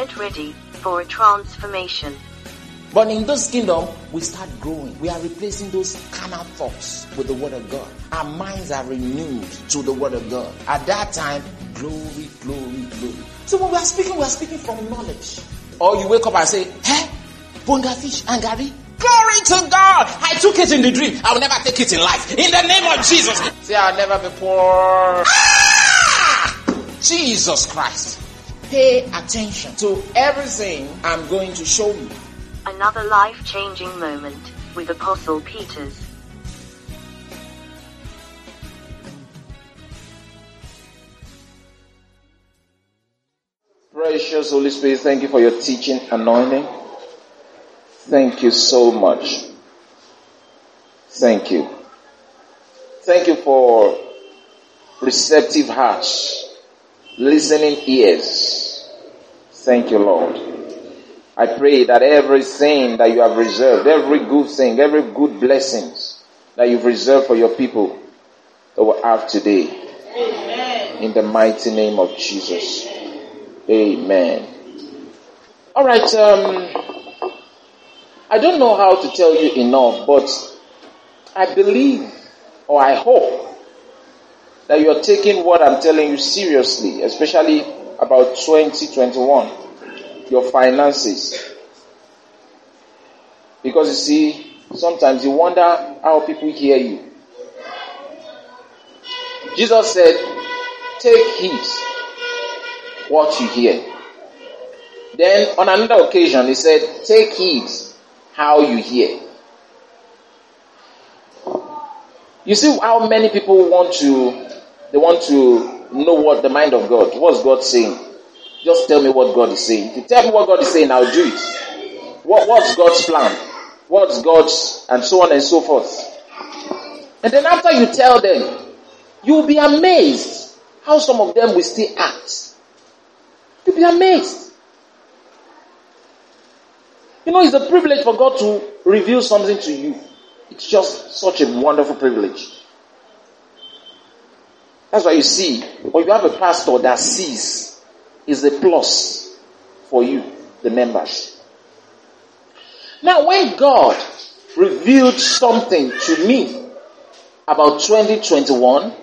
Get ready for a transformation. But in this kingdom, we start growing. We are replacing those carnal thoughts with the word of God. Our minds are renewed to the word of God. At that time, glory, glory, glory. So when we are speaking, we are speaking from knowledge. Or you wake up and say, hey, bonga fish angari." Glory to God! I took it in the dream. I will never take it in life. In the name of Jesus. Say, I'll never be poor. Ah! Jesus Christ. Pay attention to everything I'm going to show you. Another life changing moment with Apostle Peters. Precious Holy Spirit, thank you for your teaching anointing. Thank you so much. Thank you. Thank you for receptive hearts, listening ears. Thank you, Lord. I pray that everything that you have reserved, every good thing, every good blessings that you've reserved for your people, that will have today. Amen. In the mighty name of Jesus. Amen. All right. Um, I don't know how to tell you enough, but I believe or I hope that you are taking what I'm telling you seriously, especially about 2021, your finances. Because you see, sometimes you wonder how people hear you. Jesus said, take heed what you hear. Then on another occasion, he said, take heed how you hear. You see how many people want to, they want to know what the mind of God, what's God saying? Just tell me what God is saying. If you tell me what God is saying, I'll do it. What, what's God's plan? What's God's, and so on and so forth. And then after you tell them, you'll be amazed how some of them will still act. You'll be amazed. You know, it's a privilege for God to reveal something to you. It's just such a wonderful privilege. That's why you see, when you have a pastor that sees, is a plus for you, the members. Now, when God revealed something to me about 2021,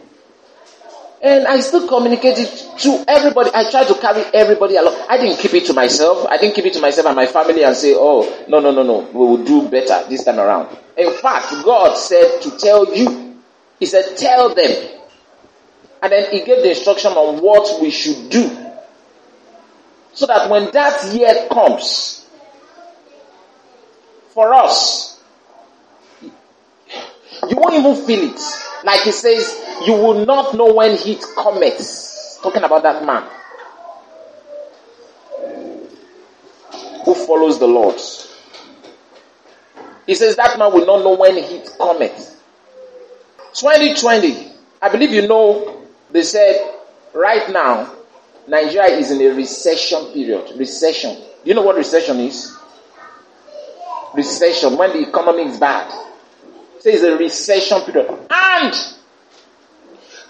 and I still communicated to everybody. I tried to carry everybody along. I didn't keep it to myself. I didn't keep it to myself and my family and say, oh, no, no, no, no, we will do better this time around. In fact, God said to tell you, He said, tell them. And then He gave the instruction on what we should do. So that when that year comes, for us, you won't even feel it. Like He says, you will not know when heat cometh. Talking about that man who follows the Lord. He says that man will not know when heat cometh. 2020, I believe you know, they said right now, Nigeria is in a recession period. Recession. You know what recession is? Recession, when the economy is bad. Say it's a recession period. And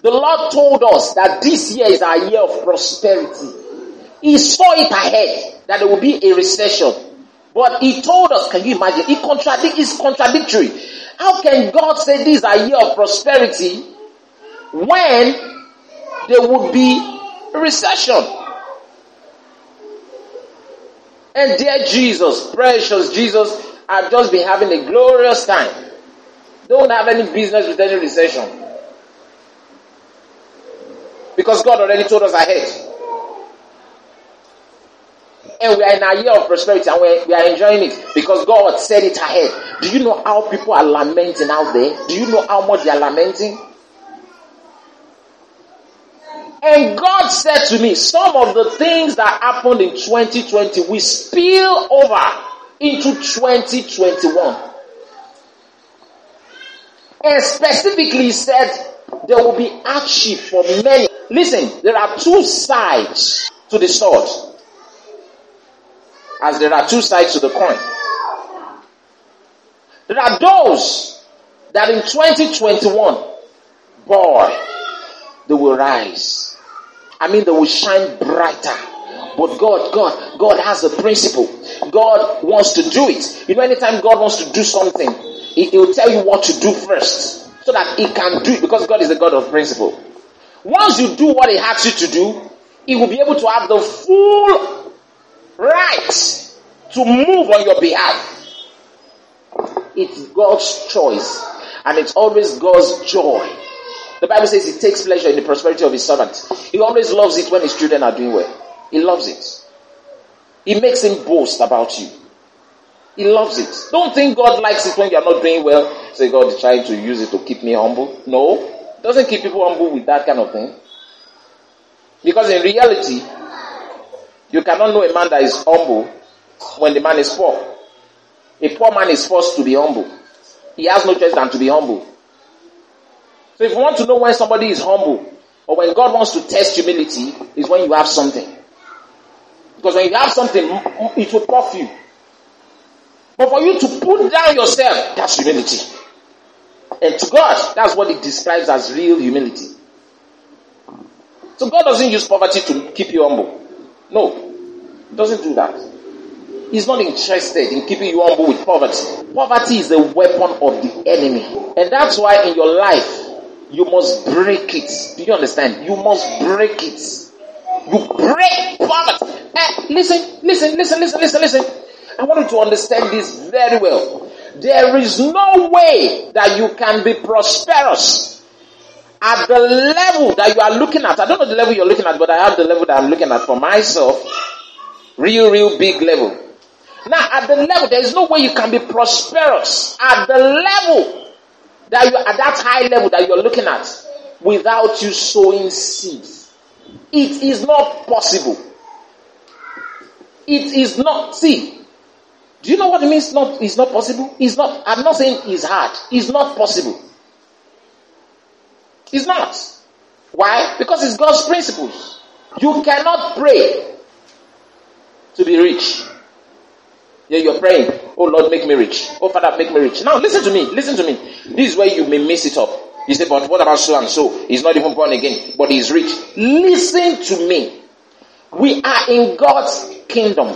the Lord told us that this year is our year of prosperity. He saw it ahead that there will be a recession. But he told us, can you imagine? It contradict, it's contradictory. How can God say this is a year of prosperity when there would be a recession? And dear Jesus, precious Jesus, I've just been having a glorious time. Don't have any business with any recession. Because God already told us ahead. And we are in a year of prosperity and we are enjoying it because God said it ahead. Do you know how people are lamenting out there? Do you know how much they are lamenting? And God said to me, some of the things that happened in 2020 will spill over into 2021. And specifically said there will be hardship for many. Listen, there are two sides to the sword. As there are two sides to the coin. There are those that in 2021, boy, they will rise. I mean, they will shine brighter. But God, God, God has a principle. God wants to do it. You know, anytime God wants to do something, He will tell you what to do first so that He can do it because God is the God of principle. Once you do what He asks you to do, He will be able to have the full right to move on your behalf. It's God's choice and it's always God's joy. The Bible says He takes pleasure in the prosperity of His servant. He always loves it when His children are doing well. He loves it. He makes Him boast about you. He loves it. Don't think God likes it when you are not doing well. Say God is trying to use it to keep me humble. No. Doesn't keep people humble with that kind of thing. Because in reality, you cannot know a man that is humble when the man is poor. A poor man is forced to be humble. He has no choice than to be humble. So if you want to know when somebody is humble, or when God wants to test humility, is when you have something. Because when you have something, it will puff you. But for you to put down yourself, that's humility. And to God, that's what it describes as real humility. So God doesn't use poverty to keep you humble. No. He doesn't do that. He's not interested in keeping you humble with poverty. Poverty is the weapon of the enemy. And that's why in your life, you must break it. Do you understand? You must break it. You break poverty. Eh, listen, listen, listen, listen, listen, listen. I want you to understand this very well. There is no way that you can be prosperous at the level that you are looking at. I don't know the level you're looking at, but I have the level that I'm looking at for myself. Real, real big level. Now, at the level, there is no way you can be prosperous at the level that you at that high level that you're looking at without you sowing seeds. It is not possible. It is not. See, do you know what it means? Not it's not possible. It's not. I'm not saying it's hard. It's not possible. It's not. Why? Because it's God's principles. You cannot pray to be rich. Yeah, you're praying. Oh Lord, make me rich. Oh Father, make me rich. Now listen to me. Listen to me. This is where you may mess it up. You say, but what about so and so? He's not even born again, but he's rich. Listen to me. We are in God's kingdom.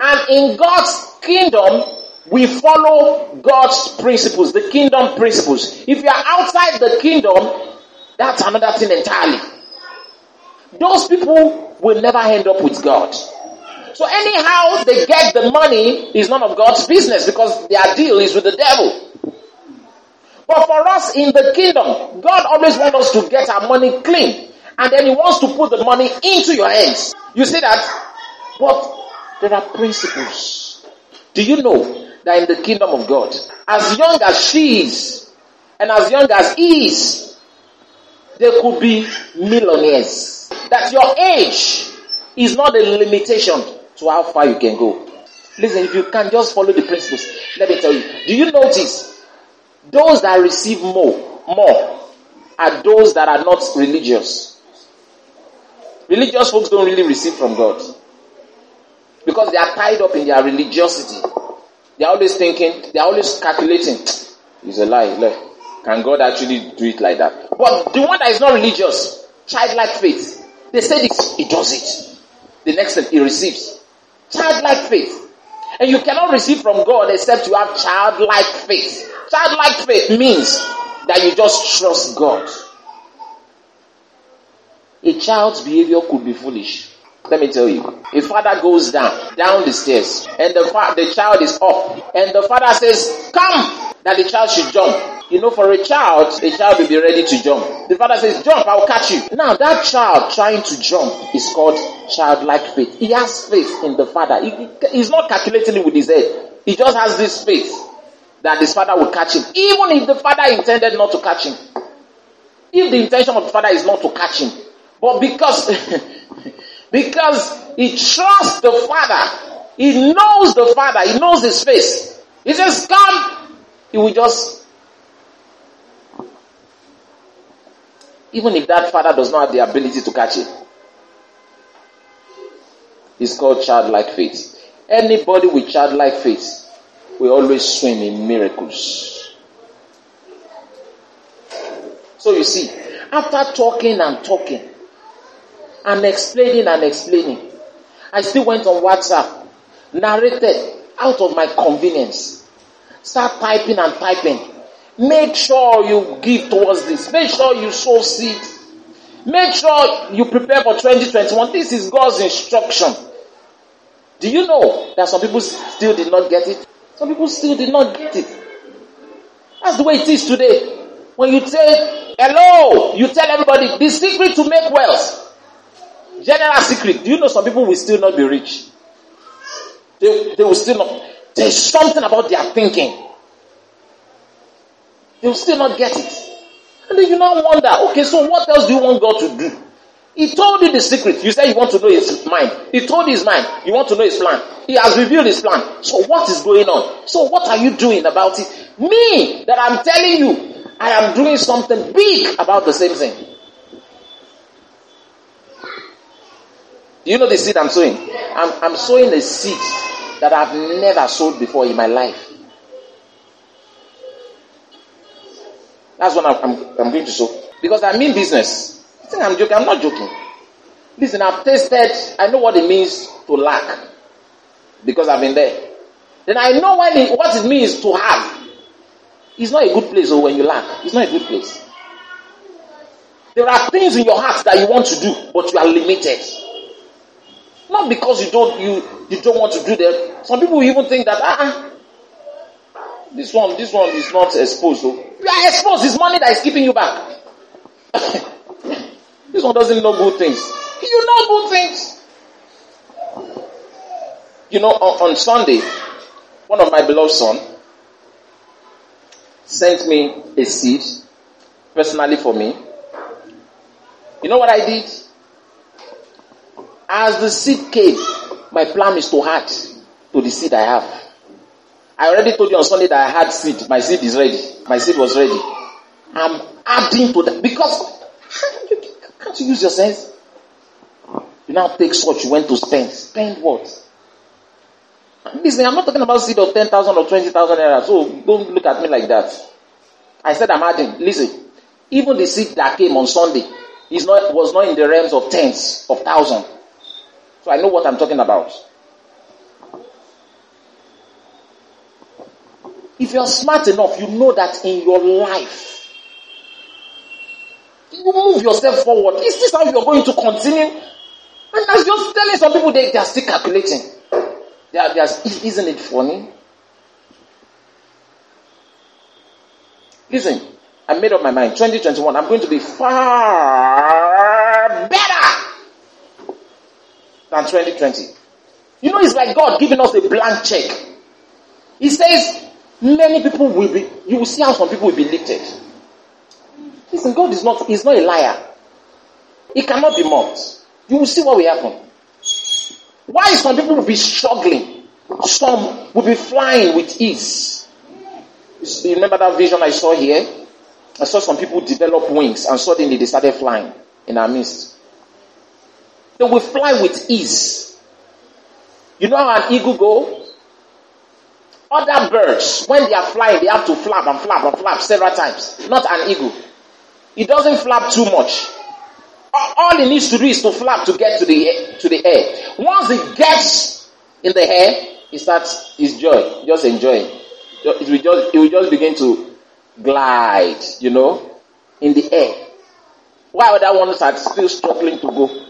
And in God's kingdom, we follow God's principles, the kingdom principles. If you are outside the kingdom, that's another thing entirely. Those people will never end up with God. So anyhow they get the money is none of God's business because their deal is with the devil. But for us in the kingdom, God always wants us to get our money clean. And then He wants to put the money into your hands. You see that? But there are principles. Do you know that in the kingdom of God, as young as she is, and as young as he is, there could be millionaires. That your age is not a limitation to how far you can go. Listen, if you can just follow the principles, let me tell you. Do you notice those that receive more, more are those that are not religious. Religious folks don't really receive from God. Because they are tied up in their religiosity. They are always thinking, they are always calculating. It's a lie. lie. Can God actually do it like that? But the one that is not religious, childlike faith, they say this, he does it. The next step, he receives. Childlike faith. And you cannot receive from God except you have childlike faith. Childlike faith means that you just trust God. A child's behavior could be foolish. Let me tell you. A father goes down, down the stairs, and the, fa- the child is up, and the father says, come, that the child should jump. You know, for a child, a child will be ready to jump. The father says, jump, I'll catch you. Now that child trying to jump is called childlike faith. He has faith in the father. He, he's not calculating it with his head. He just has this faith that his father will catch him. Even if the father intended not to catch him. If the intention of the father is not to catch him. But because, because he trusts the father, he knows the father, he knows his face. He says, come, he will just even if that father does not have the ability to catch it. It's called childlike faith. Anybody with childlike faith will always swim in miracles. So you see, after talking and talking, and explaining and explaining, I still went on WhatsApp, narrated out of my convenience. Start typing and typing. Make sure you give towards this. Make sure you sow seed. Make sure you prepare for 2021. This is God's instruction. Do you know that some people still did not get it? Some people still did not get it. That's the way it is today. When you say hello, you tell everybody the secret to make wealth. General secret. Do you know some people will still not be rich? They, they will still not. There's something about their thinking. They will still not get it. And then you now wonder, okay, so what else do you want God to do? He told you the secret. You said you want to know his mind. He told his mind. You want to know his plan. He has revealed his plan. So what is going on? So what are you doing about it? Me, that I'm telling you, I am doing something big about the same thing. Do you know the seed I'm sowing? I'm, I'm sowing a seed that I've never sowed before in my life. That's what I'm, I'm, I'm going to sow. Because I mean business. I think I'm joking. I'm not joking. Listen, I've tasted, I know what it means to lack. Because I've been there. Then I know when it, what it means to have. It's not a good place or oh, when you lack. It's not a good place. There are things in your heart that you want to do, but you are limited. Not because you don't you you don't want to do them. Some people even think that ah, this one this one is not exposed. So you are exposed. It's money that is keeping you back. this one doesn't know good things. You know good things. You know, on, on Sunday, one of my beloved son sent me a seed personally for me. You know what I did? As the seed came, my plan is to add to the seed I have. I already told you on Sunday that I had seed. My seed is ready. My seed was ready. I'm adding to that because can't you use your sense? You now take such you went to spend. Spend what? Listen, I'm not talking about seed of 10,000 or 20,000 naira. So don't look at me like that. I said I'm adding. Listen, even the seed that came on Sunday is not, was not in the realms of tens of thousands. So I know what I'm talking about. If you're smart enough, you know that in your life, you move yourself forward. Is this how you're going to continue? And I'm just telling some people they, they are still calculating. They are, they are, isn't it funny? Listen, I made up my mind. 2021, I'm going to be far better than 2020. You know, it's like God giving us a blank check. He says, many people will be, you will see how some people will be lifted. Listen, God is not, he's not a liar. He cannot be mocked. You will see what will happen. Why some people will be struggling? Some will be flying with ease. You remember that vision I saw here? I saw some people develop wings and suddenly they started flying in our midst. They will fly with ease. You know how an eagle go? Other birds, when they are flying, they have to flap and flap and flap several times. Not an eagle. It doesn't flap too much. All it needs to do is to flap to get to the to the air. Once it gets in the air, it starts its joy. Just enjoy. It will just it will just begin to glide, you know, in the air. While other ones are still struggling to go.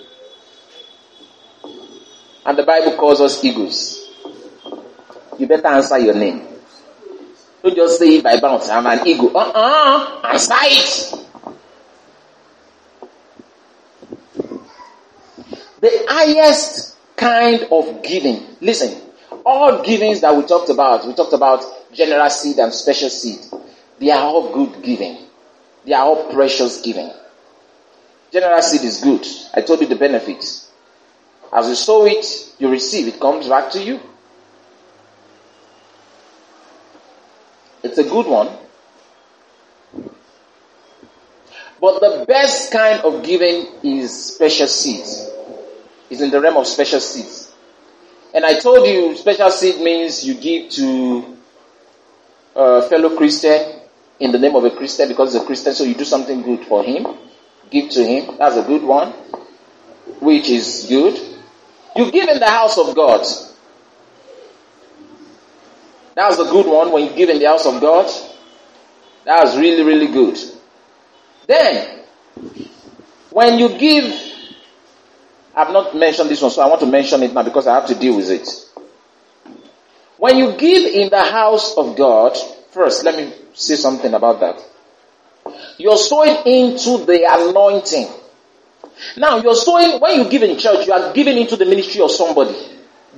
And the Bible calls us eagles. You better answer your name. Don't just say it by bounce. I'm an eagle. Uh-uh. Answer it. The highest kind of giving. Listen, all givings that we talked about, we talked about general seed and special seed. They are all good giving. They are all precious giving. General seed is good. I told you the benefits. As you sow it, you receive. It comes back to you. It's a good one. But the best kind of giving is special seeds. Is in the realm of special seeds. And I told you special seed means you give to a fellow Christian in the name of a Christian because he's a Christian, so you do something good for him. Give to him. That's a good one. Which is good. You give in the house of God. That was a good one when you give in the house of God. That was really, really good. Then, when you give, I've not mentioned this one, so I want to mention it now because I have to deal with it. When you give in the house of God, first, let me say something about that. You're sowing into the anointing. Now, you're sowing, when you give in church, you are giving into the ministry of somebody.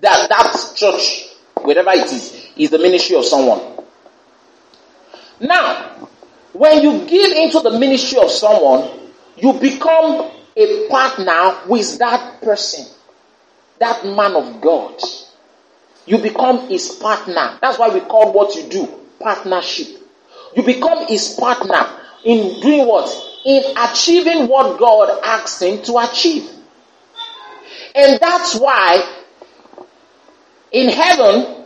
That, that church, wherever it is, is the ministry of someone. Now, when you give into the ministry of someone, you become a partner with that person, that man of God. You become his partner. That's why we call what you do partnership. You become his partner in doing what? In achieving what God asked him to achieve. And that's why in heaven,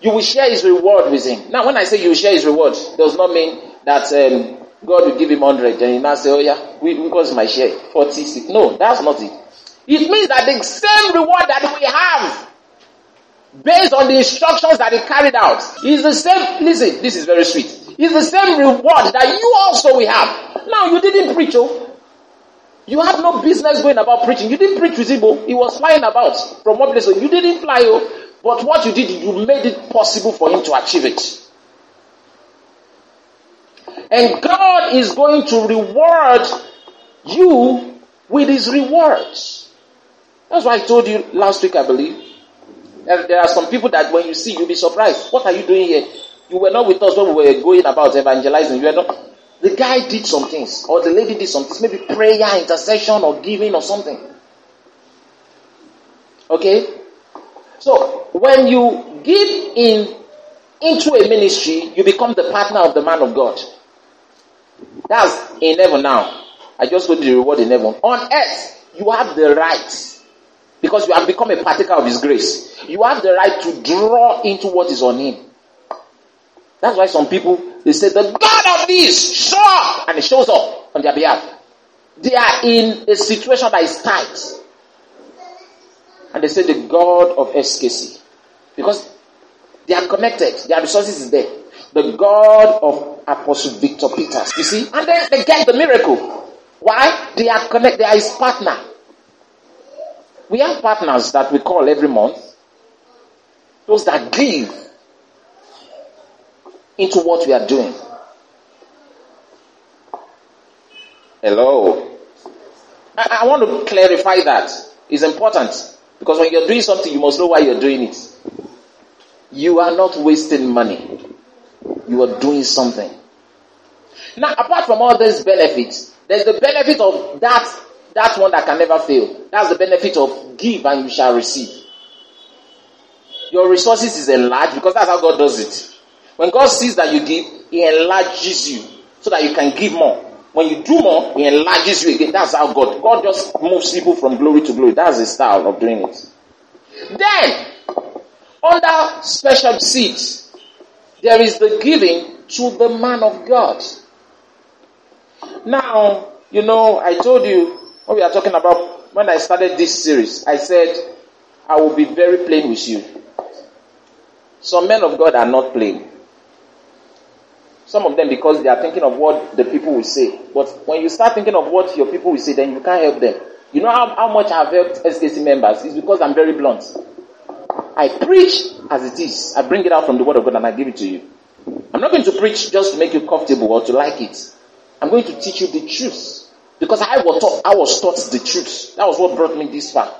you will share his reward with him. Now, when I say you share his reward, does not mean that um, God will give him 100 and he now say, oh yeah, we, my share, 46. No, that's not it. It means that the same reward that we have based on the instructions that he carried out is the same, listen, this is very sweet. It's the same reward that you also will have. Now, you didn't preach, oh. You have no business going about preaching. You didn't preach with oh. He was flying about from one place. You didn't fly, oh. But what you did, you made it possible for him to achieve it. And God is going to reward you with his rewards. That's why I told you last week, I believe. There are some people that when you see, you'll be surprised. What are you doing here? You were not with us when we were going about evangelizing. You were not. The guy did some things, or the lady did some things, maybe prayer, intercession, or giving, or something. Okay? So, when you give in into a ministry, you become the partner of the man of God. That's in heaven now. I just told you the reward in heaven. On earth, you have the right, because you have become a partaker of His grace. You have the right to draw into what is on Him. That's why some people they say the God of this show up, and He shows up on their behalf. They are in a situation that is tight, and they say the God of SKC because they are connected. Their resources is there. The God of Apostle Victor Peters. You see? And then they get the miracle. Why? They are connected. They are his partner. We have partners that we call every month. Those that give into what we are doing. Hello. I, I want to clarify that. It's important. Because when you're doing something, you must know why you're doing it. You are not wasting money. You are doing something. Now, apart from all these benefits, there's the benefit of that, that one that can never fail. That's the benefit of give and you shall receive. Your resources is enlarged because that's how God does it. When God sees that you give, He enlarges you so that you can give more. When you do more, He enlarges you again. That's how God. God just moves people from glory to glory. That's the style of doing it. Then, under special seeds, there is the giving to the man of God. Now, you know, I told you when we are talking about when I started this series, I said I will be very plain with you. Some men of God are not plain. Some of them because they are thinking of what the people will say. But when you start thinking of what your people will say, then you can't help them. You know how, how much I've helped SKC members? It's because I'm very blunt. I preach as it is. I bring it out from the word of God and I give it to you. I'm not going to preach just to make you comfortable or to like it. I'm going to teach you the truth. Because I was taught, I was taught the truth. That was what brought me this far.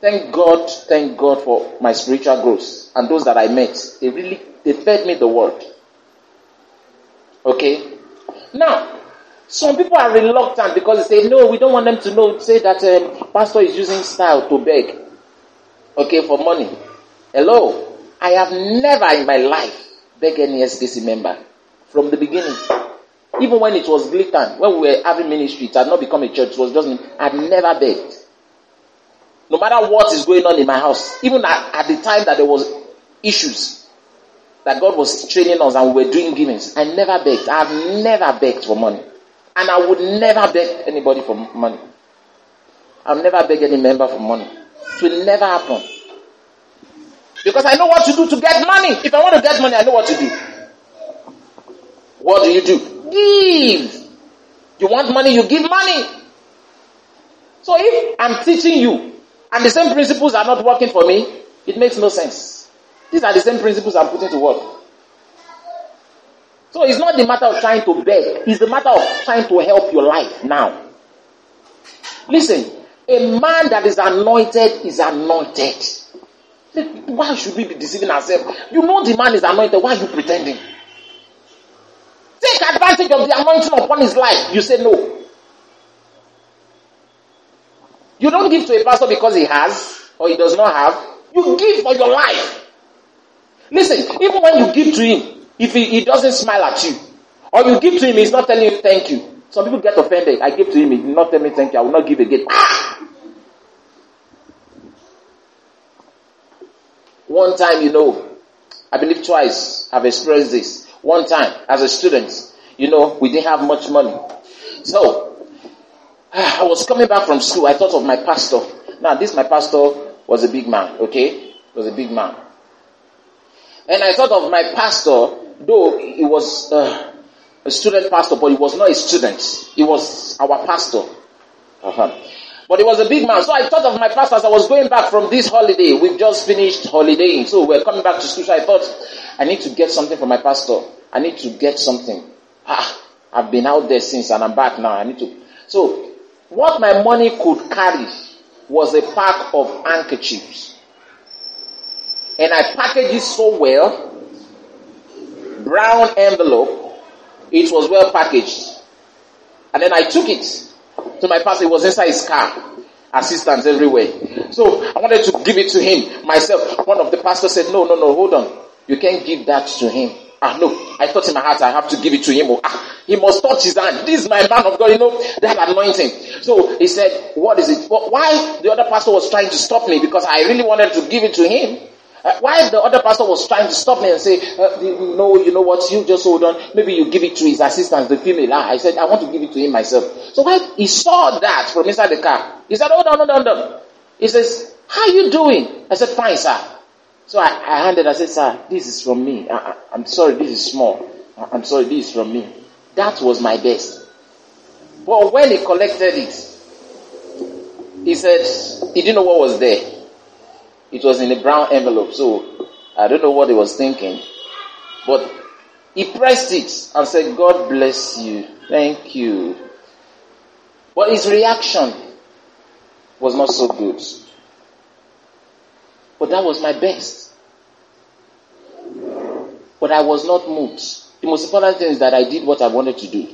Thank God, thank God for my spiritual growth. And those that I met, they really, they fed me the word. Okay? Now, some people are reluctant because they say, no, we don't want them to know, say that um, pastor is using style to beg. Okay, for money. Hello? I have never in my life begged any SKC member from the beginning. Even when it was Glitan, when we were having ministry, it had not become a church, it was just, I've never begged. No matter what is going on in my house, even at, at the time that there was issues, that God was training us and we were doing givings, I never begged. I've never begged for money. And I would never beg anybody for money. I'll never beg any member for money. It will never happen. Because I know what to do to get money. If I want to get money, I know what to do. What do you do? Give. You want money, you give money. So if I'm teaching you and the same principles are not working for me, it makes no sense. These are the same principles I'm putting to work. So it's not the matter of trying to beg, it's the matter of trying to help your life now. Listen, a man that is anointed is anointed. Why should we be deceiving ourselves? You know the man is anointed. Why are you pretending? Take advantage of the anointing upon his life. You say no. You don't give to a pastor because he has or he does not have. You give for your life. Listen, even when you give to him, if he, he doesn't smile at you, or you give to him, he's not telling you thank you. Some people get offended. I give to him, he did not tell me thank you. I will not give again. Ah! One time, you know, I believe twice I've experienced this. One time, as a student, you know, we didn't have much money. So, I was coming back from school. I thought of my pastor. Now, this my pastor was a big man, okay? Was a big man. And I thought of my pastor, though he was uh, a student pastor, but he was not a student. He was our pastor. Uh-huh. But he was a big man. So I thought of my pastor as I was going back from this holiday. We've just finished holidaying. So we're coming back to school. So I thought, I need to get something for my pastor. I need to get something. Ah, I've been out there since and I'm back now. I need to. So what my money could carry was a pack of handkerchiefs. And I packaged it so well. Brown envelope. It was well packaged. And then I took it to my pastor. It was inside his car. Assistants everywhere. So I wanted to give it to him myself. One of the pastors said, no, no, no, hold on. You can't give that to him. Ah, no. I thought in my heart I have to give it to him. Oh, ah, he must touch his hand. This is my man of God, you know, that anointing. So he said, what is it? Why the other pastor was trying to stop me because I really wanted to give it to him. Why the other pastor was trying to stop me and say, uh, no, you know what, you just hold on. Maybe you give it to his assistant, the female. Ah, I said, I want to give it to him myself. So why he saw that from inside the car, he said, hold on, hold on, hold on. He says, how are you doing? I said, fine, sir. So I, I handed, I said, sir, this is from me. I, am sorry, this is small. I'm sorry, this is from me. That was my best. But when he collected it, he said, he didn't know what was there. It was in a brown envelope, so I don't know what he was thinking. But he pressed it and said, God bless you. Thank you. But his reaction was not so good. But that was my best. But I was not moved. The most important thing is that I did what I wanted to do.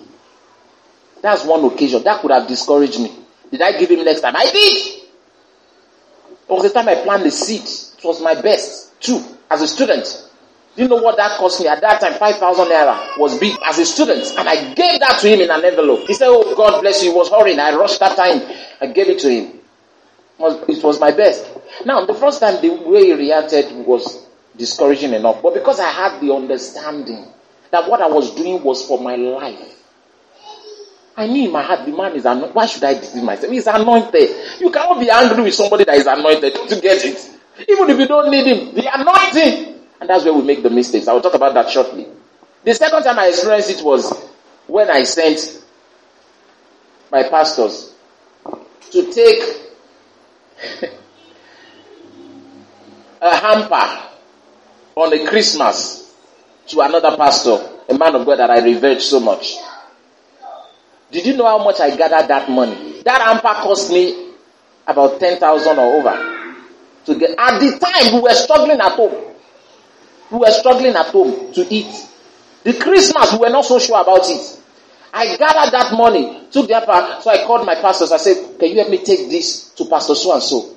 That's one occasion. That could have discouraged me. Did I give him next time? I did. Was the time I planted the seed. It was my best, too, as a student. You know what that cost me? At that time, 5,000 naira was big as a student. And I gave that to him in an envelope. He said, oh, God bless you. He was hurrying. I rushed that time. I gave it to him. It was my best. Now, the first time the way he reacted was discouraging enough. But because I had the understanding that what I was doing was for my life, I knew in my heart the man is anointed. Why should I deceive myself? He's anointed. You cannot be angry with somebody that is anointed to get it. Even if you don't need him, the anointing. And that's where we make the mistakes. I will talk about that shortly. The second time I experienced it was when I sent my pastors to take a hamper on a Christmas to another pastor, a man of God that I revered so much. Did you know how much I gathered that money? That hamper cost me about 10,000 or over to get. At the time, we were struggling at home. We were struggling at home to eat. The Christmas, we were not so sure about it. I gathered that money, took the hamper, so I called my pastors. I said, can you help me take this to Pastor so and so?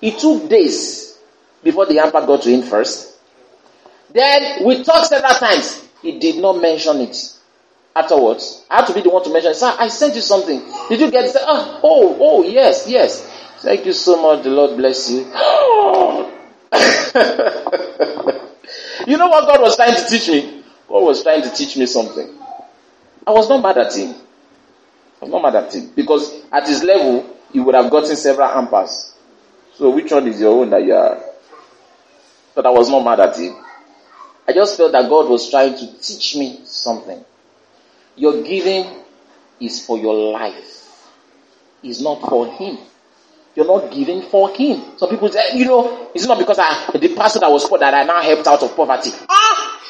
It took days before the hamper got to him first. Then we talked several times. He did not mention it afterwards, I had to be the one to mention, sir, I sent you something. Did you get it? Oh, oh, oh, yes, yes. Thank you so much. The Lord bless you. you know what God was trying to teach me? God was trying to teach me something. I was not mad at him. I was not mad at him because at his level, he would have gotten several ampers. So which one is your own that you are? But I was not mad at him. I just felt that God was trying to teach me something. Your giving is for your life. It's not for Him. You're not giving for Him. Some people say, you know, it's not because I, the pastor that was poor that I now helped out of poverty. Ah!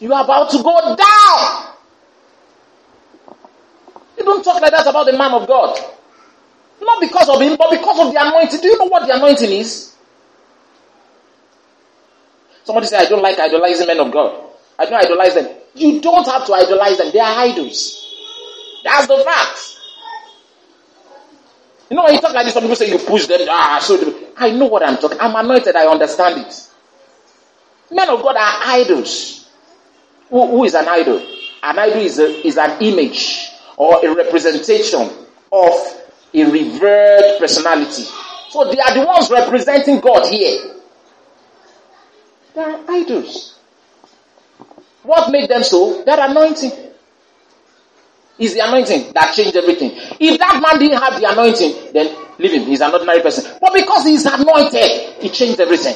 You are about to go down. You don't talk like that about the man of God. Not because of him, but because of the anointing. Do you know what the anointing is? Somebody say, I don't like idolizing men of God. I don't idolize them. You don't have to idolize them. They are idols. That's the fact. You know when you talk like this, some people say you push them. Ah, so I know what I'm talking. I'm anointed. I understand it. Men of God are idols. who, who is an idol? An idol is, a, is an image or a representation of a revered personality. So they are the ones representing God here. They are idols. What made them so? That anointing. Is the anointing that changed everything. If that man didn't have the anointing, then leave him. He's an ordinary person. But because he's anointed, he changed everything.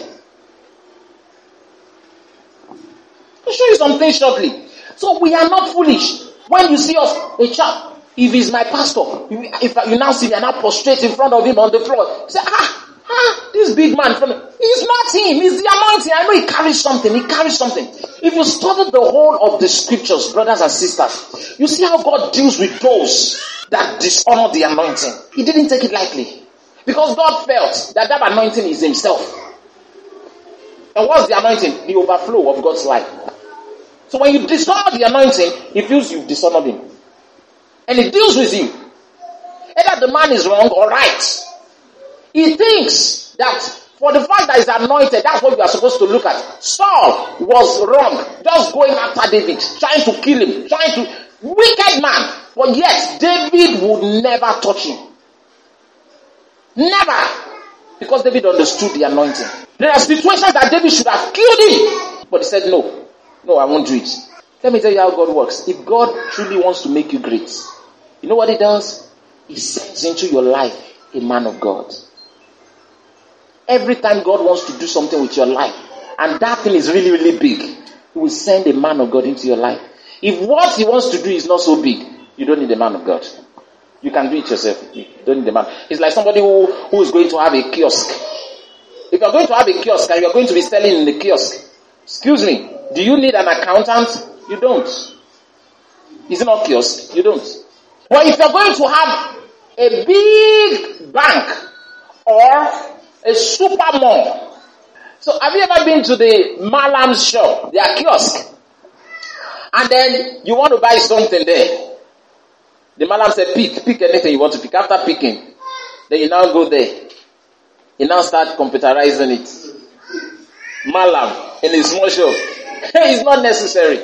I'll show you something shortly. So we are not foolish. When you see us, a chap, if he's my pastor, if you now see me and I prostrate in front of him on the floor, say, ah, Ah, this big man from he's not him, he's the anointing. I know he carries something, he carries something. If you study the whole of the scriptures, brothers and sisters, you see how God deals with those that dishonor the anointing. He didn't take it lightly. Because God felt that that anointing is himself. And what's the anointing? The overflow of God's life. So when you dishonor the anointing, he feels you've dishonored him. And he deals with you. Either the man is wrong or right. He thinks that for the fact that he's anointed, that's what we are supposed to look at. Saul was wrong, just going after David, trying to kill him, trying to, wicked man. But yes, David would never touch him. Never. Because David understood the anointing. There are situations that David should have killed him. But he said, no, no, I won't do it. Let me tell you how God works. If God truly wants to make you great, you know what he does? He sends into your life a man of God. Every time God wants to do something with your life, and that thing is really, really big, He will send a man of God into your life. If what He wants to do is not so big, you don't need a man of God. You can do it yourself. You don't need a man. It's like somebody who, who is going to have a kiosk. If you're going to have a kiosk and you're going to be selling in the kiosk, excuse me, do you need an accountant? You don't. Is it not kiosk? You don't. But if you're going to have a big bank or a super mall. So have you ever been to the Malam's shop, their kiosk? And then you want to buy something there. The Malam said, pick, pick anything you want to pick. After picking, then you now go there. You now start computerizing it. Malam in a small shop. it's not necessary.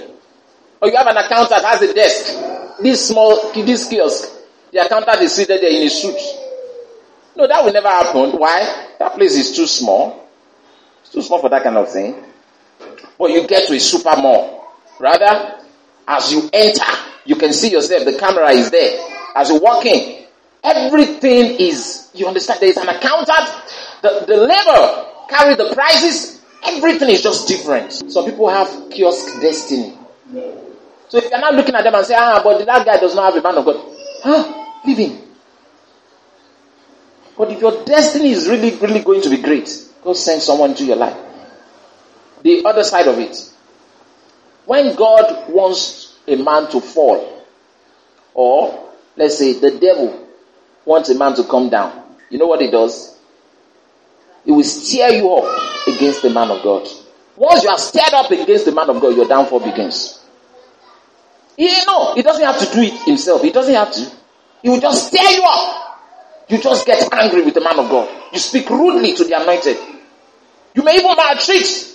Or you have an accountant that has a desk. This small, this kiosk. The accountant is seated there in a suit. No, that will never happen. Why? That place is too small. It's too small for that kind of thing. But you get to a super mall. Rather, as you enter, you can see yourself. The camera is there. As you walk in, everything is, you understand, there is an accountant. The, the labor carry the prices. Everything is just different. Some people have kiosk destiny. So if you're not looking at them and say, ah, but that guy does not have a man of God. Huh? Leave him. But if your destiny is really, really going to be great, God send someone into your life. The other side of it. When God wants a man to fall, or let's say the devil wants a man to come down, you know what he does? He will steer you up against the man of God. Once you are stirred up against the man of God, your downfall begins. He, no, he doesn't have to do it himself. He doesn't have to. He will just stir you up. You just get angry with the man of God. You speak rudely to the anointed. You may even maltreat.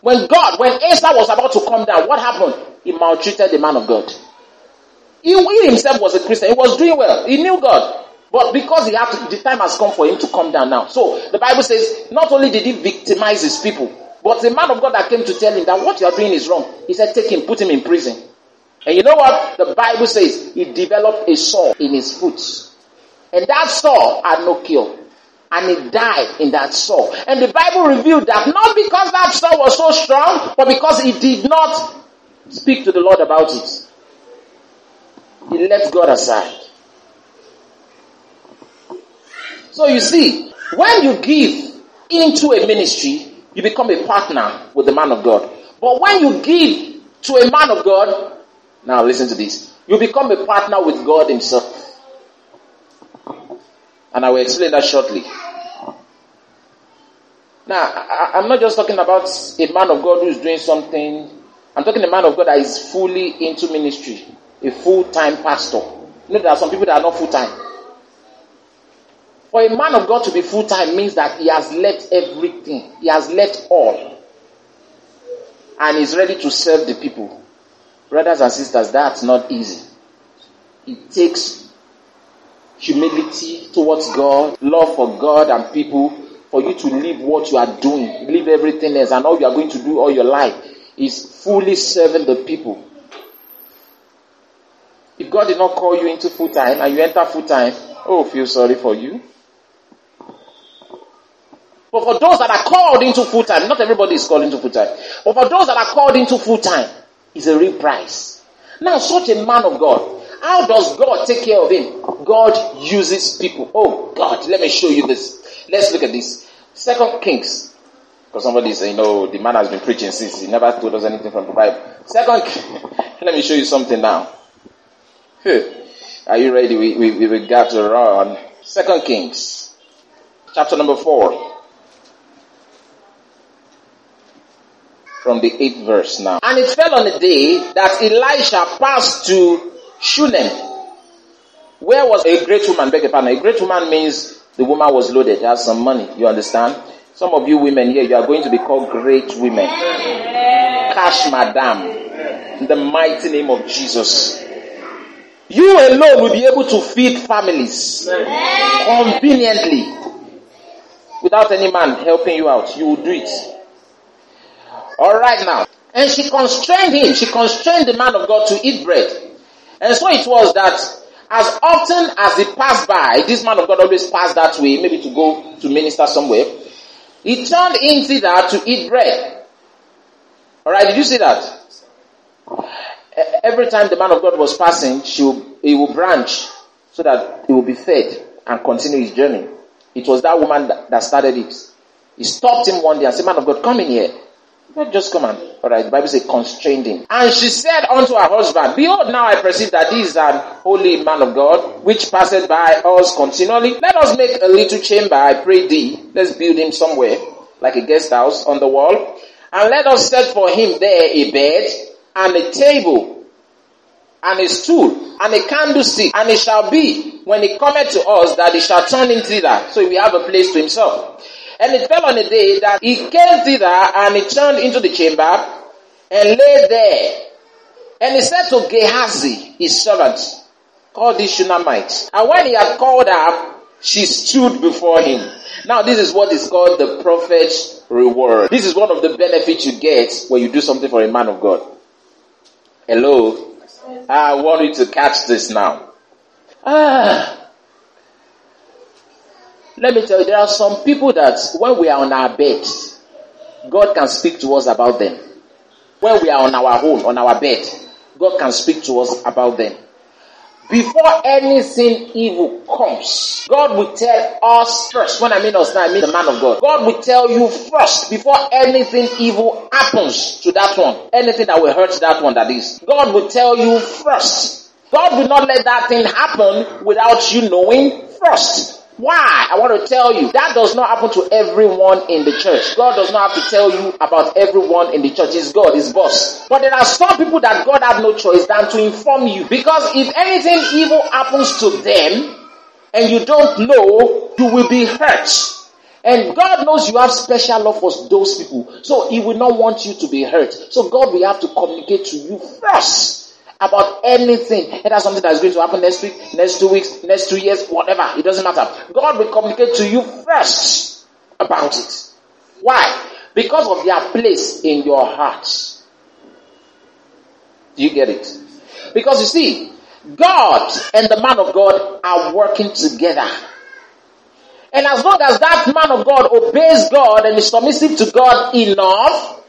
When God, when Asa was about to come down, what happened? He maltreated the man of God. He, he himself was a Christian. He was doing well. He knew God. But because he had to, the time has come for him to come down now. So the Bible says, not only did he victimize his people, but the man of God that came to tell him that what you are doing is wrong, he said, take him, put him in prison. And you know what? The Bible says he developed a sore in his foot. And that sore had no cure. And he died in that sore. And the Bible revealed that not because that sore was so strong, but because he did not speak to the Lord about it. He left God aside. So you see, when you give into a ministry, you become a partner with the man of God. But when you give to a man of God, now listen to this, you become a partner with God himself. And I will explain that shortly. Now, I, am not just talking about a man of God who is doing something. I'm talking a man of God that is fully into ministry, a full-time pastor. You know, there are some people that are not full-time. For a man of God to be full-time means that he has left everything. He has left all. And is ready to serve the people. Brothers and sisters, that's not easy. It takes humility towards God, love for God and people, for you to leave what you are doing, leave everything else, and all you are going to do all your life is fully serving the people. If God did not call you into full time and you enter full time, oh, feel sorry for you. But for those that are called into full time, not everybody is called into full time, but for those that are called into full time, it's a real price. Now, such a man of God, how does God take care of him? God uses people. Oh God, let me show you this. Let's look at this. Second Kings. Because somebody is saying, no, the man has been preaching since he never told us anything from the Bible. Second, let me show you something now. Are you ready? We, we, we got to run. Second Kings, chapter number four. From the eighth verse now. And it fell on the day that Elisha passed to Shunem, where was a great woman, beg your pardon. A great woman means the woman was loaded, has some money. You understand? Some of you women here, you are going to be called great women. Cash madam. In the mighty name of Jesus. You alone will be able to feed families conveniently without any man helping you out. You will do it. Alright now. And she constrained him. She constrained the man of God to eat bread. And so it was that as often as he passed by, this man of God always passed that way, maybe to go to minister somewhere. He turned in thither to eat bread. Alright, did you see that? Every time the man of God was passing, she he will branch so that he will be fed and continue his journey. It was that woman that, that started it. He stopped him one day and said, man of God, come in here. Just come and, alright, the Bible says constrained him. And she said unto her husband, Behold, now I perceive that this is an holy man of God, which passeth by us continually. Let us make a little chamber, I pray thee. Let's build him somewhere, like a guest house on the wall. And let us set for him there a bed, and a table, and a stool, and a candlestick. And it shall be, when he cometh to us, that he shall turn in thither, so he will have a place to himself. And it fell on a day that he came thither and he turned into the chamber and lay there. And he said to Gehazi, his servant, call this Shunammite. And when he had called her, she stood before him. Now this is what is called the prophet's reward. This is one of the benefits you get when you do something for a man of God. Hello? I want you to catch this now. Ah, let me tell you, there are some people that when we are on our beds, God can speak to us about them. When we are on our home, on our bed, God can speak to us about them. Before anything evil comes, God will tell us first. When I mean us, now, I mean the man of God. God will tell you first before anything evil happens to that one. Anything that will hurt that one that is. God will tell you first. God will not let that thing happen without you knowing first. Why? I want to tell you, that does not happen to everyone in the church. God does not have to tell you about everyone in the church. It's God, His boss. But there are some people that God have no choice than to inform you. Because if anything evil happens to them, and you don't know, you will be hurt. And God knows you have special love for those people. So He will not want you to be hurt. So God will have to communicate to you first about anything. It has something that is going to happen next week, next two weeks, next two years, whatever. It doesn't matter. God will communicate to you first about it. Why? Because of their place in your heart. Do you get it? Because you see, God and the man of God are working together. And as long as that man of God obeys God and is submissive to God enough,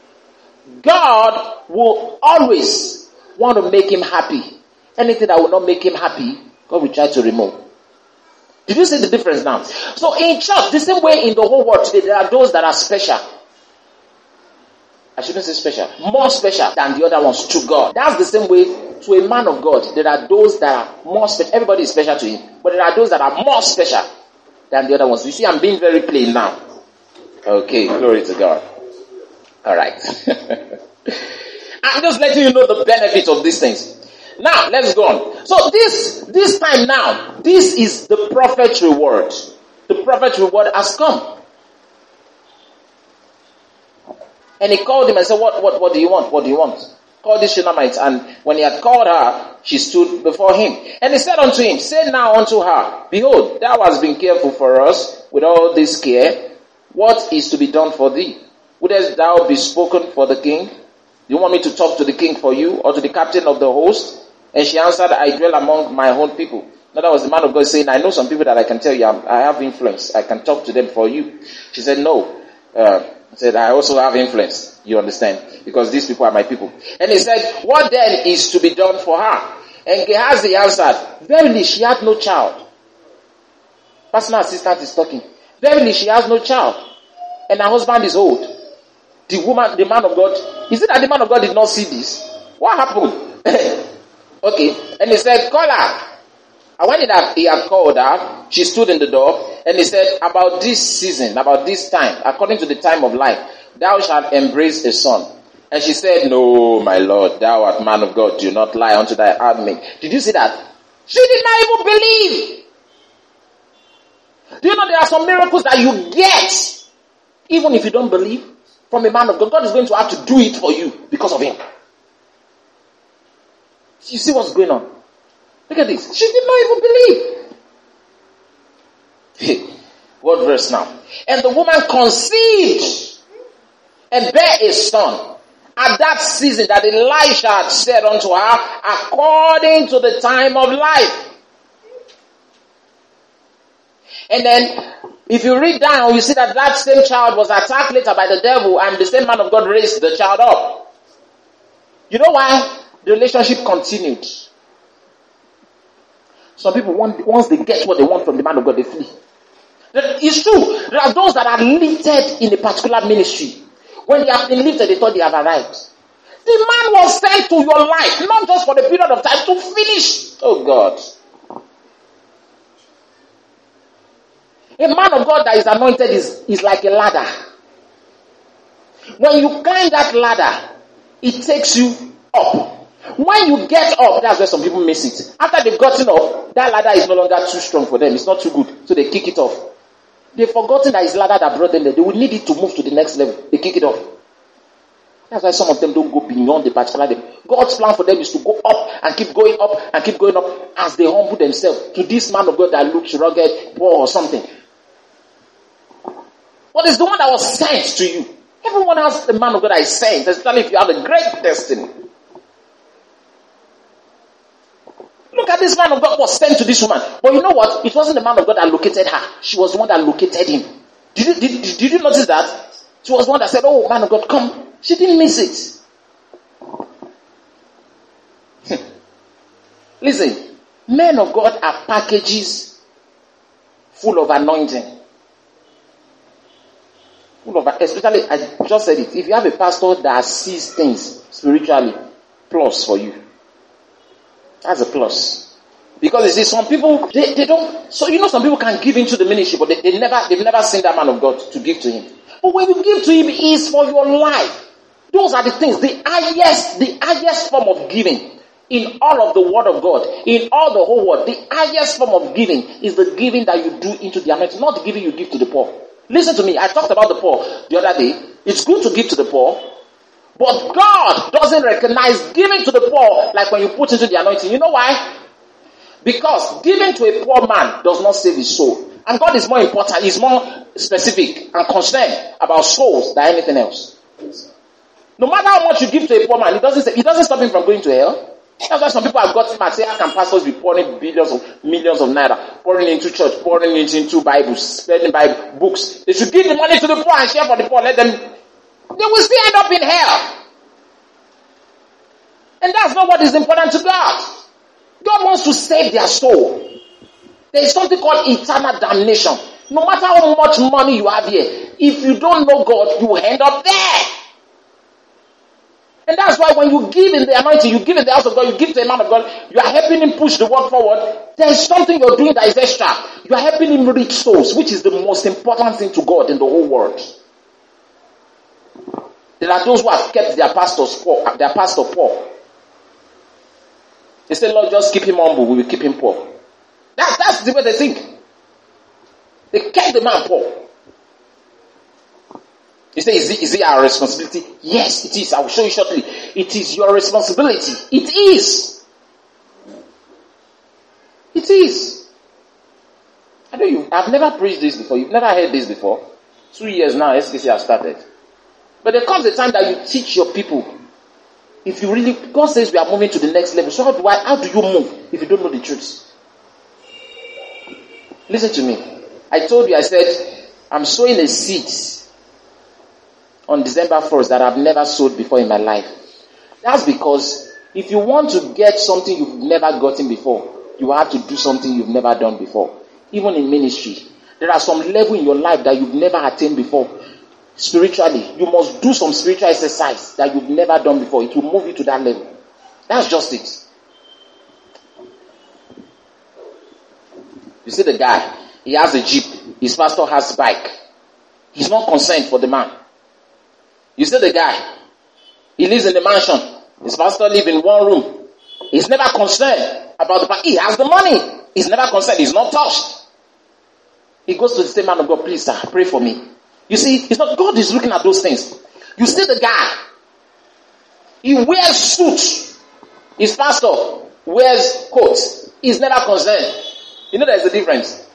God will always want to make him happy. Anything that will not make him happy, God will try to remove. Did you see the difference now? So in church, the same way in the whole world today, there are those that are special. I shouldn't say special, more special than the other ones to God. That's the same way to a man of God. There are those that are more special. Everybody is special to him, but there are those that are more special than the other ones. You see, I'm being very plain now. Okay, glory to God. All right. I'm just letting you know the benefits of these things. Now, let's go on. So this, this time now, this is the prophet's reward. The prophet's reward has come. And he called him and said, what, what, what do you want? What do you want? Call this Shunammite. And when he had called her, she stood before him. And he said unto him, Say now unto her, Behold, thou hast been careful for us with all this care. What is to be done for thee? Wouldst thou be spoken for the king? You want me to talk to the king for you or to the captain of the host? And she answered, I dwell among my own people. Now that was the man of God saying, I know some people that I can tell you, I have influence. I can talk to them for you. She said, no. Uh, said, I also have influence. You understand? Because these people are my people. And he said, what then is to be done for her? And Gehazi answered, verily she had no child. Personal assistant is talking. Verily she has no child. And her husband is old. The woman, the man of God, is it that the man of God did not see this? What happened? okay. And he said, call her. And when he had, he had called her, she stood in the door, and he said, about this season, about this time, according to the time of life, thou shalt embrace a son. And she said, no, my Lord, thou art man of God, do not lie unto thy handmaid. Did you see that? She did not even believe. Do you know there are some miracles that you get, even if you don't believe, from a man of God. God is going to have to do it for you because of him. You see what's going on? Look at this. She did not even believe. what verse now? And the woman conceived and bare a son at that season that Elisha had said unto her, according to the time of life. And then, if you read down, you see that that same child was attacked later by the devil and the same man of God raised the child up. You know why? The relationship continued. Some people, want, once they get what they want from the man of God, they flee. It's true. There are those that are lifted in a particular ministry. When they have been lifted, they thought they have arrived. The man was sent to your life, not just for the period of time, to finish. Oh God. A man of God that is anointed is, is like a ladder. When you climb that ladder, it takes you up. When you get up, that's where some people miss it. After they've gotten up, that ladder is no longer too strong for them. It's not too good. So they kick it off. They've forgotten that it's ladder that brought them there. They will need it to move to the next level. They kick it off. That's why some of them don't go beyond the particular level. God's plan for them is to go up and keep going up and keep going up as they humble themselves to this man of God that looks rugged, poor or something. What is the one that was sent to you? Everyone else, the man of God I sent, especially if you have a great destiny. Look at this man of God was sent to this woman. But you know what? It wasn't the man of God that located her. She was the one that located him. Did you, did, did, did you notice that? She was the one that said, Oh, man of God, come. She didn't miss it. Hmm. Listen, men of God are packages full of anointing. Full of, especially, I just said it, if you have a pastor that sees things spiritually, plus for you. That's a plus. Because you see, some people, they, they don't, so you know some people can give into the ministry, but they, they never, they've never seen that man of God to give to him. But when you give to him, is for your life. Those are the things, the highest, the highest form of giving in all of the word of God, in all the whole world, the highest form of giving is the giving that you do into the anointing, not the giving you give to the poor. Listen to me, I talked about the poor the other day. It's good to give to the poor, but God doesn't recognize giving to the poor like when you put into the anointing. You know why? Because giving to a poor man does not save his soul. And God is more important, He's more specific and concerned about souls than anything else. No matter how much you give to a poor man, it doesn't, it doesn't stop him from going to hell. That's why some people have gotten mad. Say, how can pastors be pouring billions of millions of naira, pouring into church, pouring into, into Bibles, spending Bible books? They should give the money to the poor and share for the poor. Let them. They will still end up in hell. And that's not what is important to God. God wants to save their soul. There is something called eternal damnation. No matter how much money you have here, if you don't know God, you end up there. And that's why when you give in the anointing, you give in the house of God, you give to a man of God, you are helping him push the work forward. There is something you're doing that is extra. You are helping him reach souls, which is the most important thing to God in the whole world. There are those who have kept their pastors poor, their pastor poor. They say, Lord, just keep him humble, we will keep him poor. That, that's the way they think. They kept the man poor. You say, is it, is it our responsibility? Yes, it is. I will show you shortly. It is your responsibility. It is. It is. I know you, I've never preached this before. You've never heard this before. Two years now, SKC has started. But there comes a time that you teach your people. If you really, God says we are moving to the next level. So how do I, how do you move if you don't know the truth? Listen to me. I told you, I said, I'm sowing a seed on December 1st that I've never sold before in my life. That's because if you want to get something you've never gotten before, you have to do something you've never done before. Even in ministry, there are some level in your life that you've never attained before. Spiritually, you must do some spiritual exercise that you've never done before. It will move you to that level. That's just it. You see the guy, he has a jeep. His pastor has bike. He's not concerned for the man. You see the guy, he lives in the mansion. His pastor lives in one room. He's never concerned about the fact He has the money. He's never concerned. He's not touched. He goes to the same man of God, please sir, pray for me. You see, it's not God is looking at those things. You see the guy. He wears suits. His pastor wears coats. He's never concerned. You know there's a difference.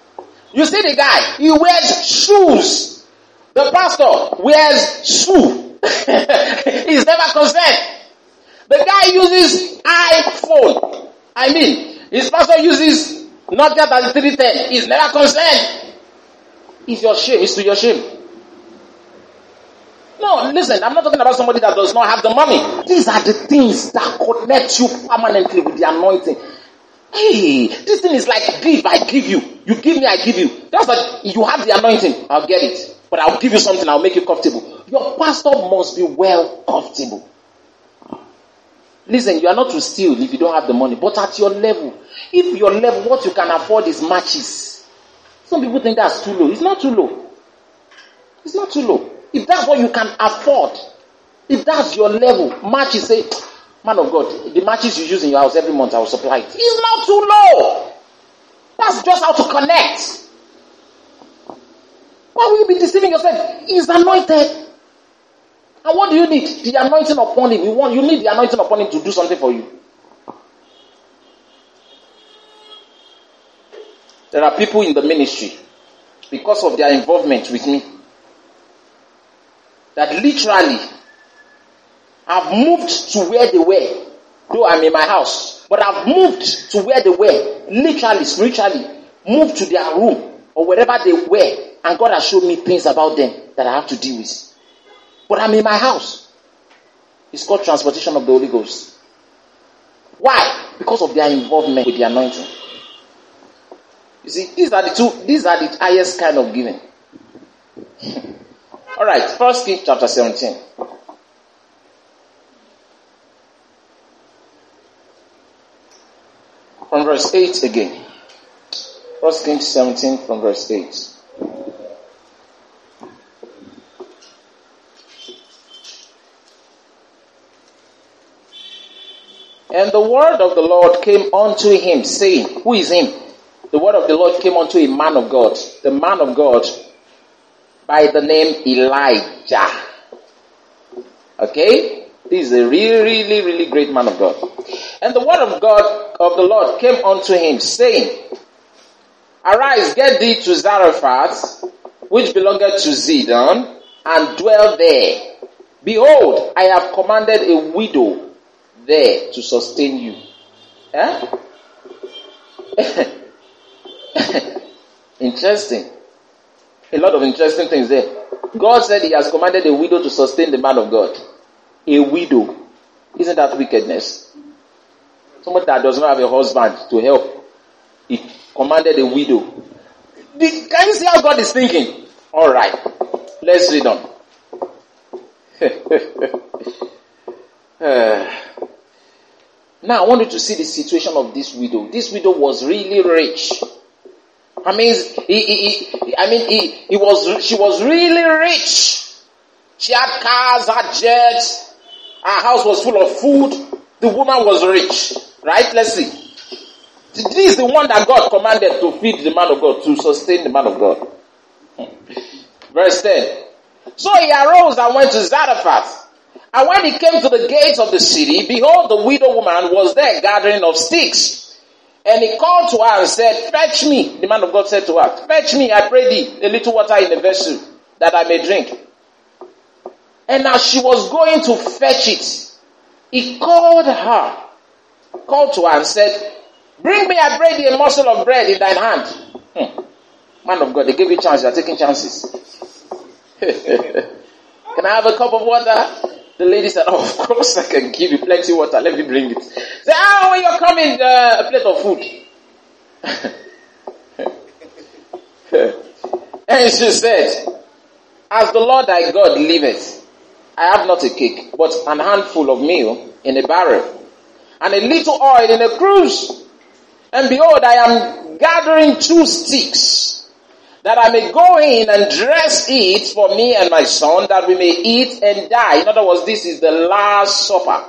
You see the guy, he wears shoes. The pastor wears shoe. He's never concerned. The guy uses iPhone. I mean, his pastor uses Nokia 3310. He's never concerned. It's your shame. It's to your shame. No, listen, I'm not talking about somebody that does not have the money. These are the things that connect you permanently with the anointing. Hey, this thing is like give, I give you. You give me, I give you. That's like you have the anointing, I'll get it. But I'll give you something, I'll make you comfortable. Your pastor must be well comfortable. Listen, you are not to steal if you don't have the money, but at your level, if your level, what you can afford is matches. Some people think that's too low. It's not too low. It's not too low. If that's what you can afford, if that's your level, matches say, Man of God, the matches you use in your house every month, I will supply it. It's not too low. That's just how to connect. Why will you be deceiving yourself? He's anointed. And what do you need? The anointing upon him. You want you need the anointing upon him to do something for you. There are people in the ministry because of their involvement with me that literally I've moved to where they were. Though I'm in my house. But I've moved to where they were. Literally, spiritually. Moved to their room or wherever they were. And God has shown me things about them that I have to deal with. But I'm in my house. It's called transportation of the Holy Ghost. Why? Because of their involvement with the anointing. You see, these are the two, these are the highest kind of giving. All right, First King chapter 17. From verse 8 again. First Kings 17 from verse 8. And the word of the Lord came unto him, saying, Who is him? The word of the Lord came unto a man of God. The man of God by the name Elijah. Okay? This is a really, really, really great man of God. And the word of God, of the Lord came unto him saying, Arise, get thee to Zarephath, which belongeth to Zidon, and dwell there. Behold, I have commanded a widow there to sustain you. Eh? interesting. A lot of interesting things there. God said he has commanded a widow to sustain the man of God. A widow. Isn't that wickedness? Someone that does not have a husband to help. He commanded a widow. Can you see how God is thinking? Alright. Let's read on. uh, now I want you to see the situation of this widow. This widow was really rich. I mean, he, he, he, I mean, he, he was, she was really rich. She had cars, had jets. Her house was full of food. The woman was rich. Right? Let's see. This is the one that God commanded to feed the man of God, to sustain the man of God. Hmm. Verse 10. So he arose and went to Zarephath. And when he came to the gates of the city, behold, the widow woman was there gathering of sticks. And he called to her and said, Fetch me. The man of God said to her, Fetch me, I pray thee, a little water in a vessel that I may drink. And as she was going to fetch it, he called her, called to her and said, Bring me, I pray thee, a morsel of bread in thine hand. Hmm. Man of God, they gave you chance, you are taking chances. Can I have a cup of water? The lady said, Oh, of course I can give you plenty of water. Let me bring it. Say, Ah, when you're coming, uh, a plate of food. and she said, As the Lord thy God liveth, I have not a cake, but an handful of meal in a barrel, and a little oil in a cruse. And behold, I am gathering two sticks that I may go in and dress it for me and my son that we may eat and die. In other words, this is the last supper.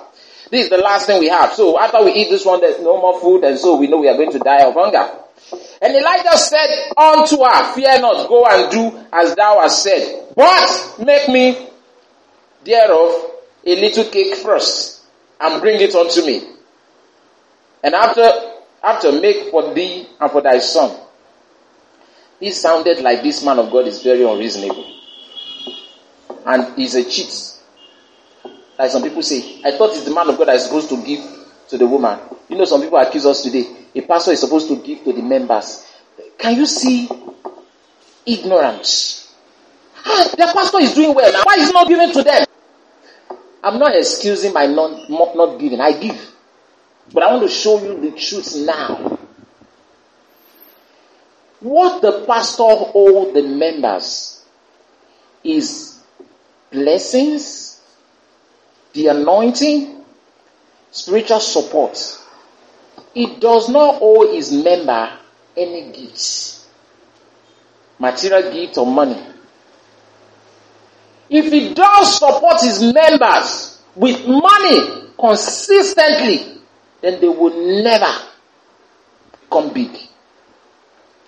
This is the last thing we have. So after we eat this one, there's no more food and so we know we are going to die of hunger. And Elijah said unto her, fear not, go and do as thou hast said, but make me thereof a little cake first and bring it unto me. And after, after make for thee and for thy son this sounded like this man of God is very unreasonable. And he's a cheat. Like some people say, I thought it's the man of God that is supposed to give to the woman. You know, some people accuse us today. A pastor is supposed to give to the members. Can you see ignorance? Ah, the pastor is doing well now. Why is not giving to them? I'm not excusing my non, not giving. I give. But I want to show you the truth now. What the pastor owes the members is blessings, the anointing, spiritual support. He does not owe his member any gifts, material gift or money. If he does support his members with money consistently, then they will never come big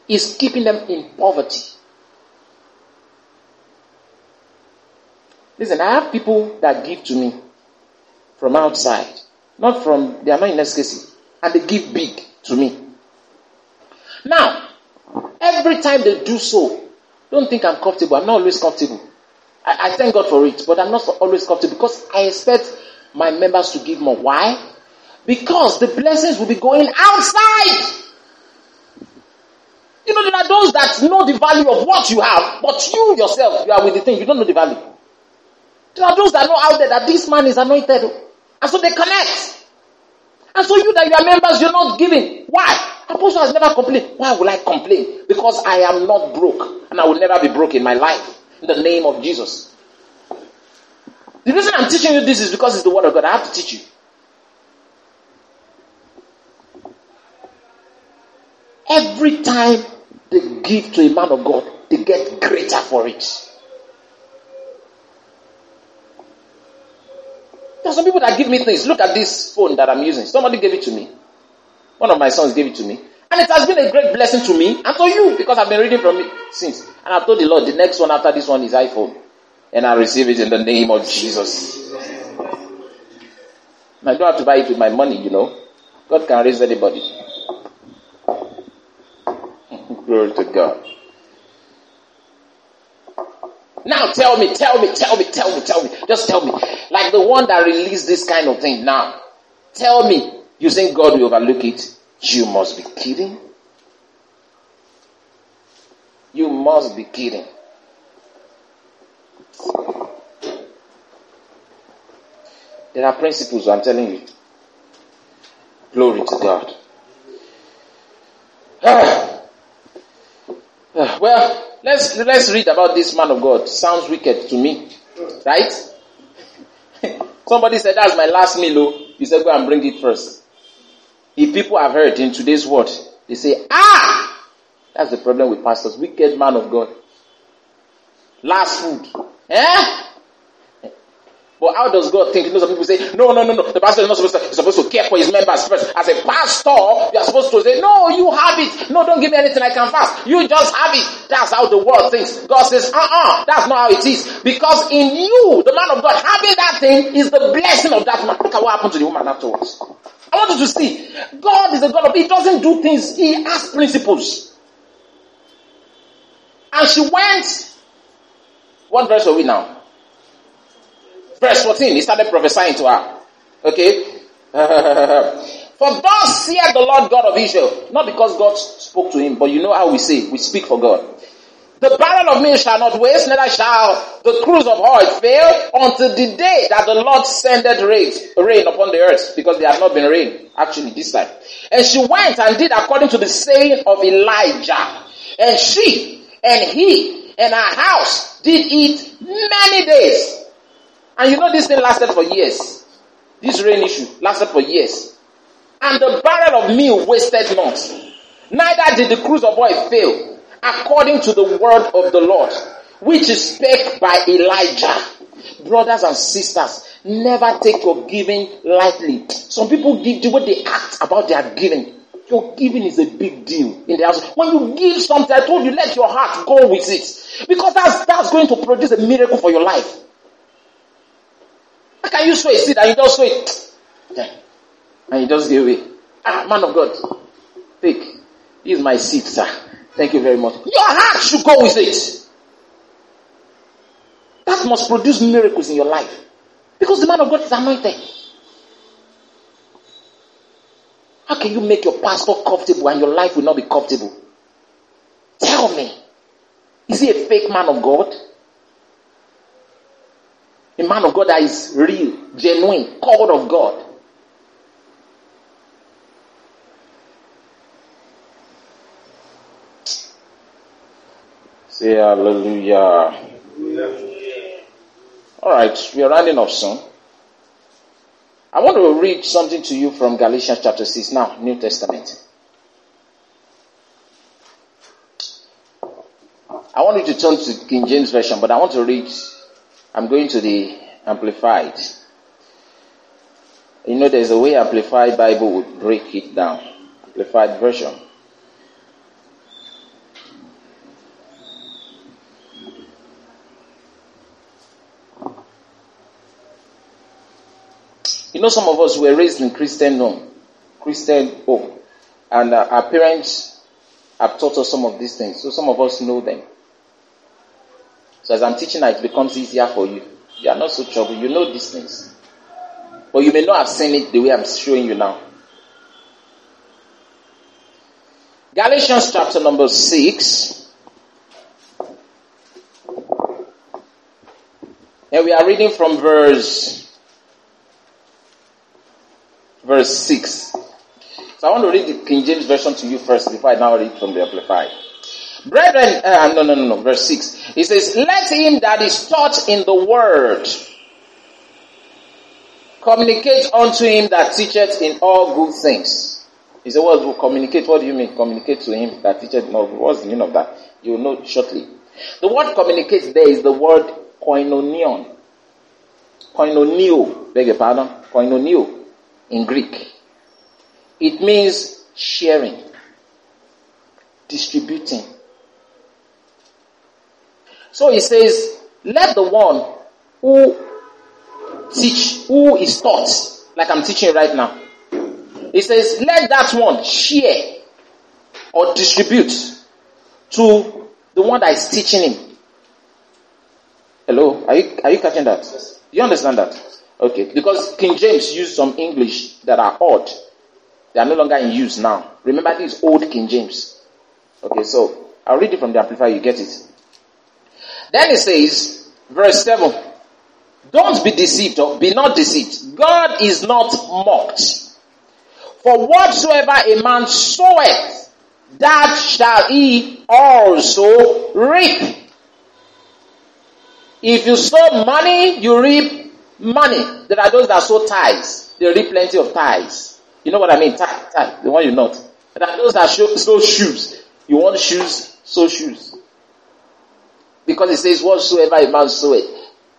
is keeping them in poverty. Listen, I have people that give to me from outside, not from, they are not in SKC, and they give big to me. Now, every time they do so, don't think I'm comfortable. I'm not always comfortable. I, I thank God for it, but I'm not always comfortable because I expect my members to give more. Why? Because the blessings will be going outside. You know, there are those that know the value of what you have, but you yourself, you are with the thing, you don't know the value. There are those that know out there that this man is anointed. Oh. And so they connect. And so you that you are members, you're not giving. Why? Apostle has never complained. Why will I complain? Because I am not broke. And I will never be broke in my life. In the name of Jesus. The reason I'm teaching you this is because it's the word of God. I have to teach you. Every time they give to a man of God, they get greater for it. There are some people that give me things. Look at this phone that I'm using. Somebody gave it to me. One of my sons gave it to me. And it has been a great blessing to me and to you because I've been reading from it since. And I've told the Lord the next one after this one is iPhone. And I receive it in the name of Jesus. I don't have to buy it with my money, you know. God can raise anybody. Glory to God. Now tell me, tell me, tell me, tell me, tell me. Just tell me. Like the one that released this kind of thing now. Tell me. You think God will overlook it? You must be kidding. You must be kidding. There are principles, I'm telling you. Glory to God. Ah. well, let's let's read about this man of God. Sounds wicked to me, right? Somebody said that's my last meal. Oh. You said go and bring it first. If people have heard in today's word, they say, ah, that's the problem with pastors. Wicked man of God. Last food. Eh? But how does God think? You know, some people say, no, no, no, no. The pastor is not supposed to, he's supposed to care for his members first. As a pastor, you are supposed to say, no, you have it. No, don't give me anything I can fast. You just have it. That's how the world thinks. God says, uh-uh, that's not how it is. Because in you, the man of God, having that thing is the blessing of that man. Look at what happened to the woman afterwards. I want you to see, God is a God of, He doesn't do things, He has principles. And she went, what verse are we now? Verse 14, he started prophesying to her. Okay? for thus saith the Lord God of Israel. Not because God spoke to him, but you know how we say, we speak for God. The barrel of meal shall not waste, neither shall the cruse of oil fail until the day that the Lord sendeth rain, rain upon the earth, because there has not been rain, actually, this time. And she went and did according to the saying of Elijah. And she and he and her house did eat many days. And you know this thing lasted for years. This rain issue lasted for years. And the barrel of meal wasted not. Neither did the cruse of oil fail, according to the word of the Lord, which is spake by Elijah. Brothers and sisters, never take your giving lightly. Some people give the way they act about their giving. Your giving is a big deal in the house. When you give something, I told you, let your heart go with it. Because that's, that's going to produce a miracle for your life. How can you sow a seed and you just sow it? And you just give away. Ah, man of God. Take. This is my seed, sir. Thank you very much. Your heart should go with it. That must produce miracles in your life. Because the man of God is anointed. How can you make your pastor comfortable and your life will not be comfortable? Tell me. Is he a fake man of God? A man of God that is real, genuine, called of God. Say hallelujah. All right, we are running off soon. I want to read something to you from Galatians chapter 6 now, New Testament. I want you to turn to King James Version, but I want to read I'm going to the Amplified. You know, there's a way Amplified Bible would break it down. Amplified version. You know, some of us were raised in Christian home, Christian home, and uh, our parents have taught us some of these things, so some of us know them. So as I'm teaching now, it becomes easier for you. You are not so troubled. You know these things. But you may not have seen it the way I'm showing you now. Galatians chapter number 6. And we are reading from verse verse 6. So I want to read the King James version to you first before I now read from the Amplified. Brethren, uh, no, no, no, no, verse 6. He says, let him that is taught in the word communicate unto him that teacheth in all good things. He said, what will communicate? What do you mean? Communicate to him that teacheth in all good. What's the meaning of that? You will know shortly. The word communicate there is the word koinonion. Koinonio, beg your pardon. Koinonio in Greek. It means sharing, distributing, so he says, let the one who teach, who is taught, like I'm teaching right now. He says, let that one share or distribute to the one that is teaching him. Hello? Are you, are you catching that? Do you understand that? Okay. Because King James used some English that are odd They are no longer in use now. Remember this old King James. Okay, so I'll read it from the Amplifier, you get it. Then he says, verse 7, don't be deceived or be not deceived. God is not mocked. For whatsoever a man soweth, that shall he also reap. If you sow money, you reap money. There are those that sow tithes. They reap plenty of tithes. You know what I mean? Tithe, tithe, the one you not. There are those that sow shoes. You want shoes, sow shoes. Because it says, whatsoever a man soweth,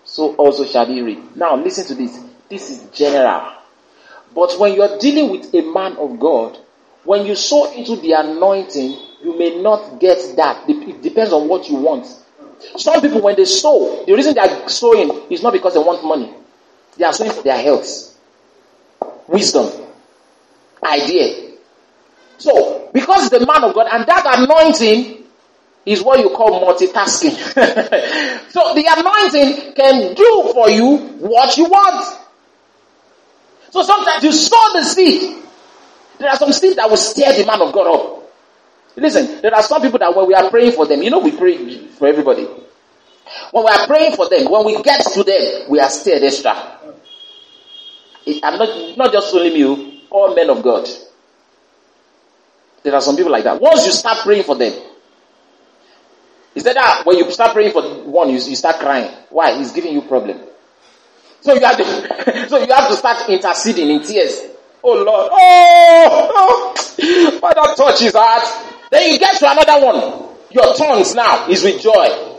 so also shall he reap. Now listen to this. This is general. But when you're dealing with a man of God, when you sow into the anointing, you may not get that. It depends on what you want. Some people, when they sow, the reason they are sowing is not because they want money. They are sowing for their health, wisdom, idea. So, because the man of God and that anointing is what you call multitasking. so the anointing can do for you what you want. So sometimes you sow the seed. There are some seeds that will stir the man of God up. Listen, there are some people that when we are praying for them, you know we pray for everybody. When we are praying for them, when we get to them, we are stirred extra. I'm not, not just only me, oh, all men of God. There are some people like that. Once you start praying for them, is that, that when you start praying for one, you, you start crying. Why? He's giving you problem. So you have to, so you have to start interceding in tears. Oh Lord, oh, oh Father, touch his heart. Then you get to another one. Your tongues now is with joy.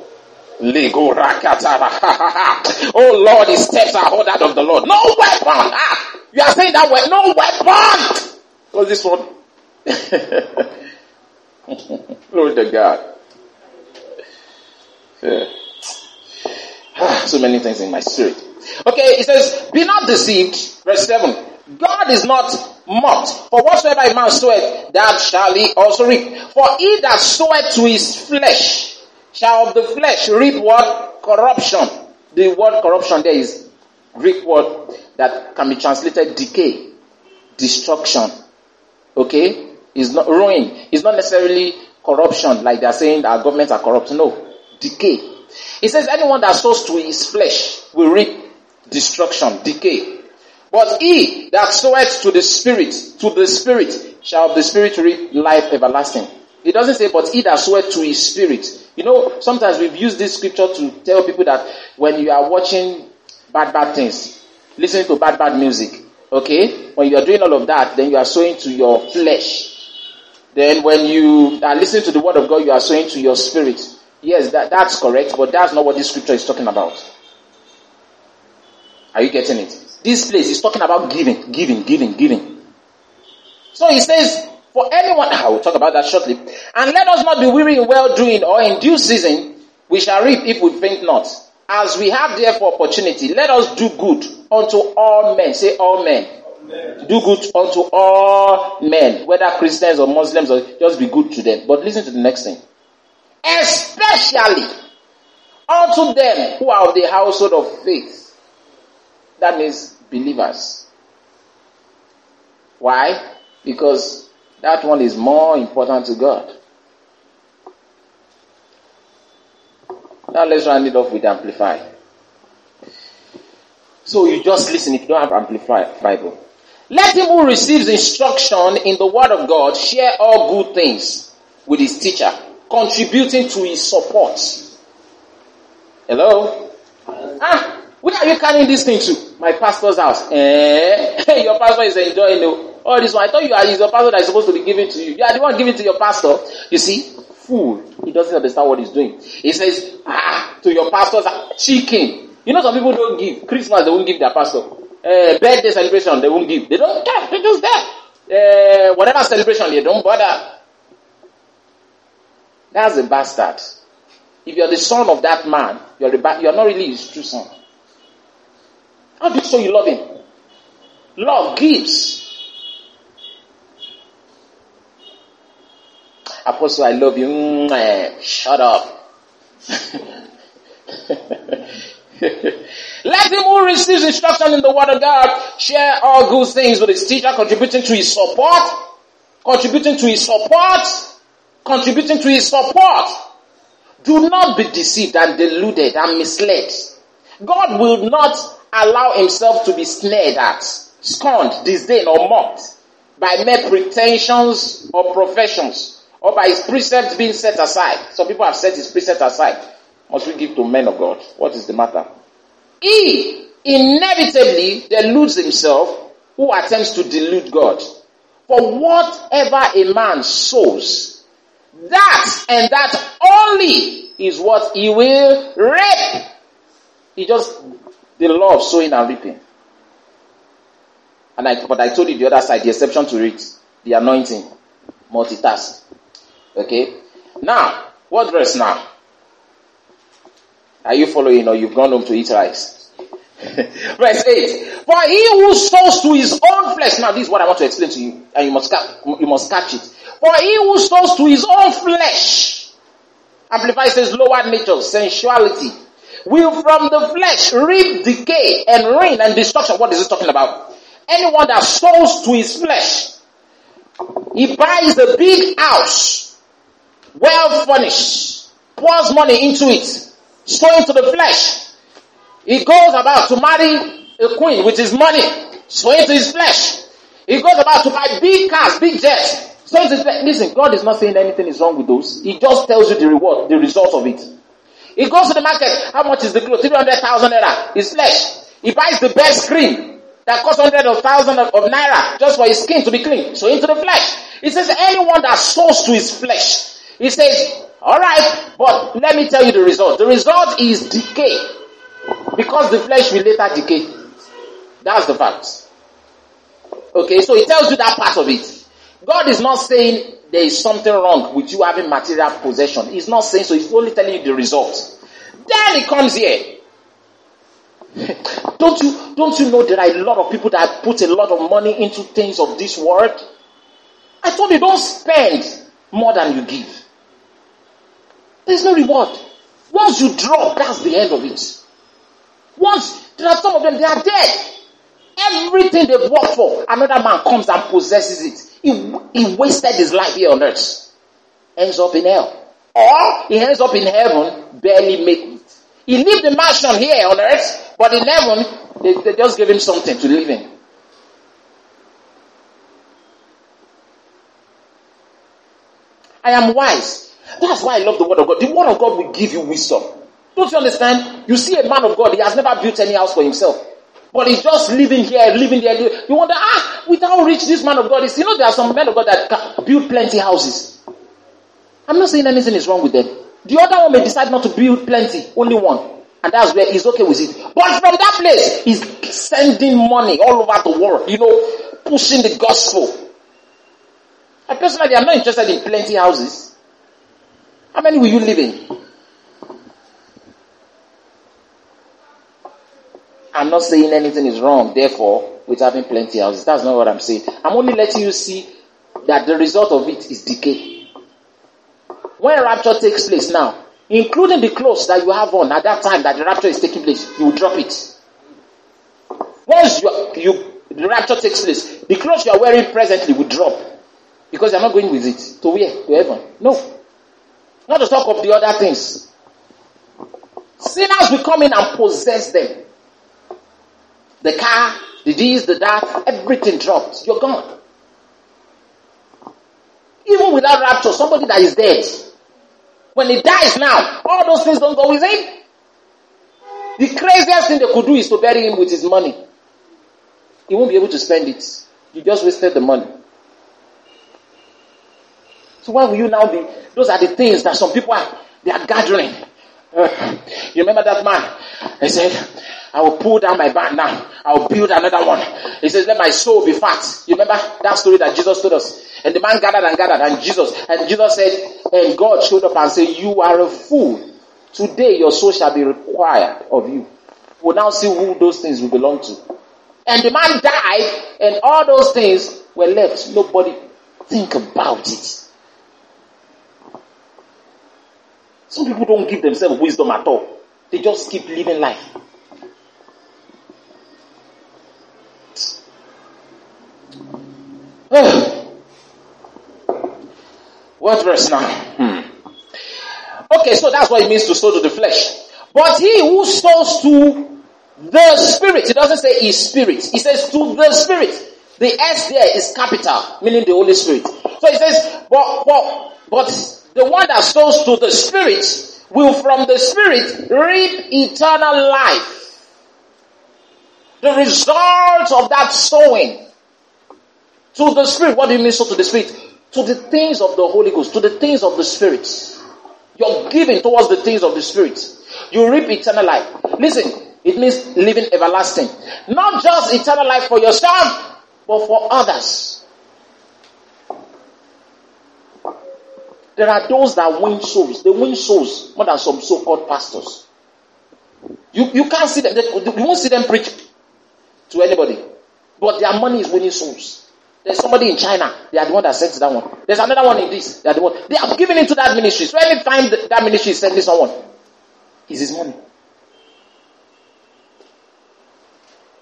Lego Oh Lord, his steps are ordered of the Lord. No weapon. Ah, you are saying that word. No weapon. What's this one? Glory to God. Yeah. Ah, so many things in my spirit. Okay, it says, be not deceived. Verse 7. God is not mocked. For whatsoever a man soweth, that shall he also reap. For he that soweth to his flesh shall of the flesh reap what? Corruption. The word corruption there is Greek word that can be translated decay, destruction. Okay? It's not ruin. It's not necessarily corruption like they're saying our governments are corrupt. No. Decay. It says anyone that sows to his flesh will reap destruction, decay. But he that soweth to the Spirit, to the Spirit, shall the Spirit reap life everlasting. It doesn't say, but he that soweth to his Spirit. You know, sometimes we've used this scripture to tell people that when you are watching bad, bad things, listening to bad, bad music, okay? When you are doing all of that, then you are sowing to your flesh. Then when you are listening to the word of God, you are sowing to your spirit. Yes, that, that's correct, but that's not what this scripture is talking about. Are you getting it? This place is talking about giving, giving, giving, giving. So he says, for anyone, I will talk about that shortly. And let us not be weary in well doing or in due season, we shall reap if we faint not. As we have therefore opportunity, let us do good unto all men. Say all men. Amen. Do good unto all men, whether Christians or Muslims or just be good to them. But listen to the next thing. Especially unto them who are of the household of faith. That means believers. Why? Because that one is more important to God. Now let's round it off with Amplify. So you just listen if you don't have Amplify Bible. Let him who receives instruction in the word of God share all good things with his teacher, contributing to his support. Hello? Ah, where are you carrying this thing to? My pastor's house. Eh? your pastor is enjoying. All this one. I thought you are your pastor that is supposed to be giving to you. You are the one giving to your pastor. You see? Fool. He doesn't understand what he's doing. He says, ah, to your pastor's chicken. You know some people don't give. Christmas, they won't give their pastor. Uh, birthday celebration, they won't give. They don't care. They just there. Uh, whatever celebration, they don't bother. That's a bastard. If you're the son of that man, you're, a, you're not really his true son. How do you show you love him? Love gives. Apostle, I love you. Mm, eh, shut up. Let him who receives instruction in the word of God share all good things with his teacher, contributing to his support, contributing to his support, contributing to his support. Do not be deceived and deluded and misled. God will not allow himself to be snared at, scorned, disdained, or mocked by mere pretensions or professions, or by his precepts being set aside. Some people have set his precepts aside. Must we give to men of God? What is the matter? He inevitably deludes himself who attempts to delude God. For whatever a man sows, that and that only is what he will reap. He just, the law of sowing and reaping. And I, but I told you the other side, the exception to it, the anointing, multitask. Okay? Now, what verse now? Are you following or you've gone home to eat rice? Verse 8. For he who sows to his own flesh, now this is what I want to explain to you, and you must, you must catch it. For he who sows to his own flesh, Amplify says lower nature, sensuality, will from the flesh reap decay and ruin and destruction. What is he talking about? Anyone that sows to his flesh, he buys a big house, well furnished, pours money into it, sowing to the flesh. He goes about to marry a queen with his money, sowing to his flesh. He goes about to buy big cars, big jets, to. Listen, God is not saying anything is wrong with those. He just tells you the reward, the result of it. He goes to the market. How much is the clothes? 300,000 naira. His flesh. He buys the best cream that costs hundred of thousand of, of naira just for his skin to be clean. So into the flesh. He says anyone that sows to his flesh, he says Alright, but let me tell you the result. The result is decay. Because the flesh will later decay. That's the fact. Okay, so he tells you that part of it. God is not saying there is something wrong with you having material possession. He's not saying so, he's only telling you the result. Then he comes here. don't you don't you know there are a lot of people that put a lot of money into things of this world? I told you don't spend more than you give. There's no reward. Once you drop, that's the end of it. Once, there are some of them, they are dead. Everything they've worked for, another man comes and possesses it. He, he wasted his life here on earth. Ends up in hell. Or he ends up in heaven, barely making it. He lived the mansion here on earth, but in heaven, they, they just gave him something to live in. I am wise. That's why I love the word of God. The word of God will give you wisdom. Don't you understand? You see a man of God, he has never built any house for himself. But he's just living here, living there. You wonder, ah, with how rich this man of God is. You know, there are some men of God that build plenty houses. I'm not saying anything is wrong with them. The other one may decide not to build plenty, only one. And that's where he's okay with it. But from that place, he's sending money all over the world, you know, pushing the gospel. I personally am not interested in plenty houses. How many will you live in? I'm not saying anything is wrong, therefore, with having plenty houses. That's not what I'm saying. I'm only letting you see that the result of it is decay. When rapture takes place now, including the clothes that you have on at that time that the rapture is taking place, you will drop it. Once you, you the rapture takes place, the clothes you are wearing presently will drop because you're not going with it to where to heaven. No. Not to talk of the other things. Sinners will come in and possess them. The car, the this, the that, everything drops. You're gone. Even without rapture, somebody that is dead, when he dies now, all those things don't go with him. The craziest thing they could do is to bury him with his money. He won't be able to spend it. You just wasted the money. So why will you now be? Those are the things that some people are, they are gathering. You remember that man? He said, I will pull down my barn now. I will build another one. He says, let my soul be fat. You remember that story that Jesus told us? And the man gathered and gathered and Jesus, and Jesus said, and God showed up and said, you are a fool. Today your soul shall be required of you. We'll now see who those things will belong to. And the man died and all those things were left. Nobody think about it. Some people don't give themselves wisdom at all. They just keep living life. what verse now? Hmm. Okay, so that's what it means to sow to the flesh. But he who sows to the spirit, he doesn't say his spirit, he says to the spirit. The S there is capital, meaning the Holy Spirit. So he says, but, but, but the one that sows to the spirit will from the spirit reap eternal life. The result of that sowing to the spirit, what do you mean sow to the spirit? To the things of the Holy Ghost, to the things of the spirit. You're giving towards the things of the spirit. You reap eternal life. Listen, it means living everlasting. Not just eternal life for yourself, but for others. There are those that win souls. They win souls more than some so-called pastors. You, you can't see them. You won't see them preach to anybody. But their money is winning souls. There's somebody in China. They are the one that sends that one. There's another one in this. They are the one. They are giving into that ministry. So anytime that ministry is sending someone, it's his money.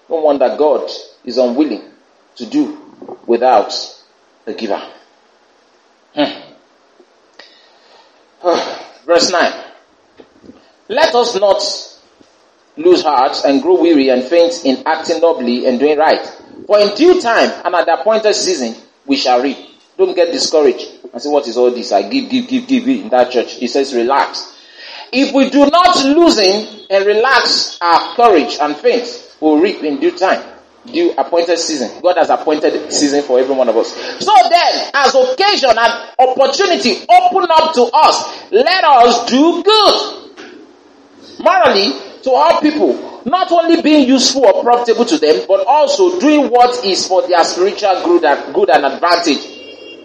No wonder God is unwilling to do without the giver. Hmm. Verse 9. Let us not lose heart and grow weary and faint in acting nobly and doing right. For in due time and at the appointed season, we shall reap. Don't get discouraged and say, what is all this? I give, give, give, give in that church. He says, relax. If we do not loosen and relax our courage and faith, we'll reap in due time. Due appointed season. God has appointed season for every one of us. So then, as occasion and opportunity open up to us, let us do good. Morally, to all people, not only being useful or profitable to them, but also doing what is for their spiritual good and, good and advantage.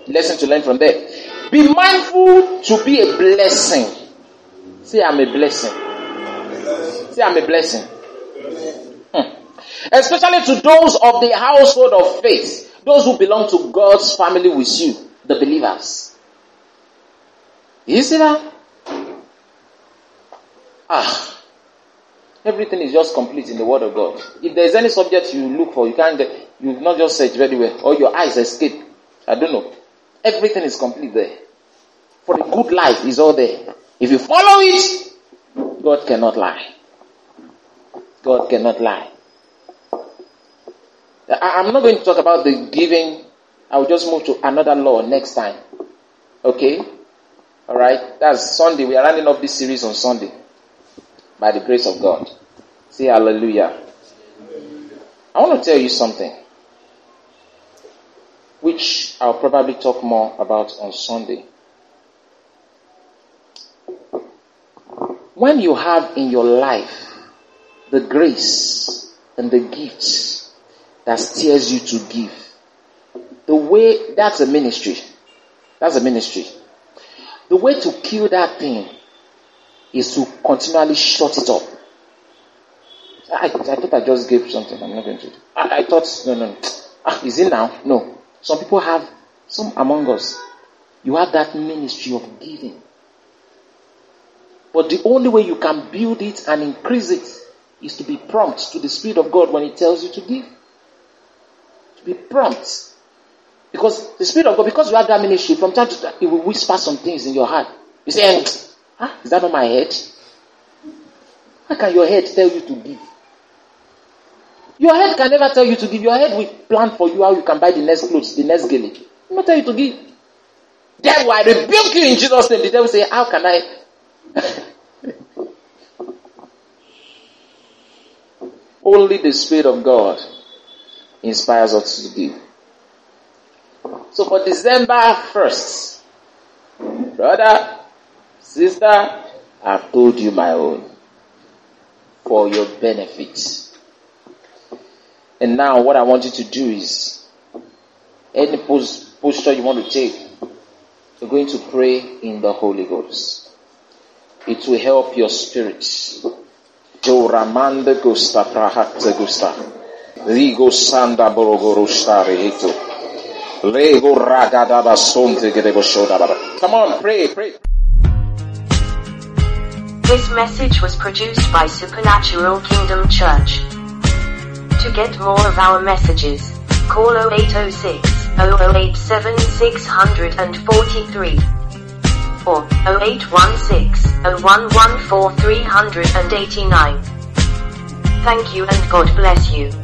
Lesson to learn from there. Be mindful to be a blessing. Say, I'm a blessing. Say, I'm a blessing. Hmm. Especially to those of the household of faith, those who belong to God's family with you, the believers. You see that? Ah. Everything is just complete in the Word of God. If there is any subject you look for, you can't get, you've not just searched very well, or your eyes escape. I don't know. Everything is complete there. For the good life is all there. If you follow it, God cannot lie. God cannot lie. I'm not going to talk about the giving. I will just move to another law next time. Okay? Alright? That's Sunday. We are running up this series on Sunday by the grace of God. Say hallelujah. I want to tell you something which I'll probably talk more about on Sunday. When you have in your life the grace and the gifts that steers you to give, the way, that's a ministry. That's a ministry. The way to kill that thing is to continually shut it up. I, I thought I just gave something. I'm not going to. I, I thought, no, no, no. Ah, is it now? No. Some people have, some among us, you have that ministry of giving. But the only way you can build it and increase it is to be prompt to the Spirit of God when He tells you to give. Be prompt. Because the Spirit of God, because you have that ministry, from time to time, it will whisper some things in your heart. You say, Ah, is that on my head? How can your head tell you to give? Your head can never tell you to give. Your head will plan for you how you can buy the next clothes, the next gilly. Not tell you to give. Devil, I rebuke you in Jesus' name. The devil say, How can I? Only the Spirit of God inspires us to do. So for December 1st, brother, Sister, I've told you my own for your benefit. And now what I want you to do is any post, posture you want to take, you're going to pray in the Holy Ghost. It will help your spirit. Jo ramanda gusta prahatta gusta. Ligo sanda borogorostare ito. Lego sonte gedebo. Come on, pray, pray. This message was produced by Supernatural Kingdom Church. To get more of our messages, call 0806 0087 643. or 0816 0114 389. Thank you and God bless you.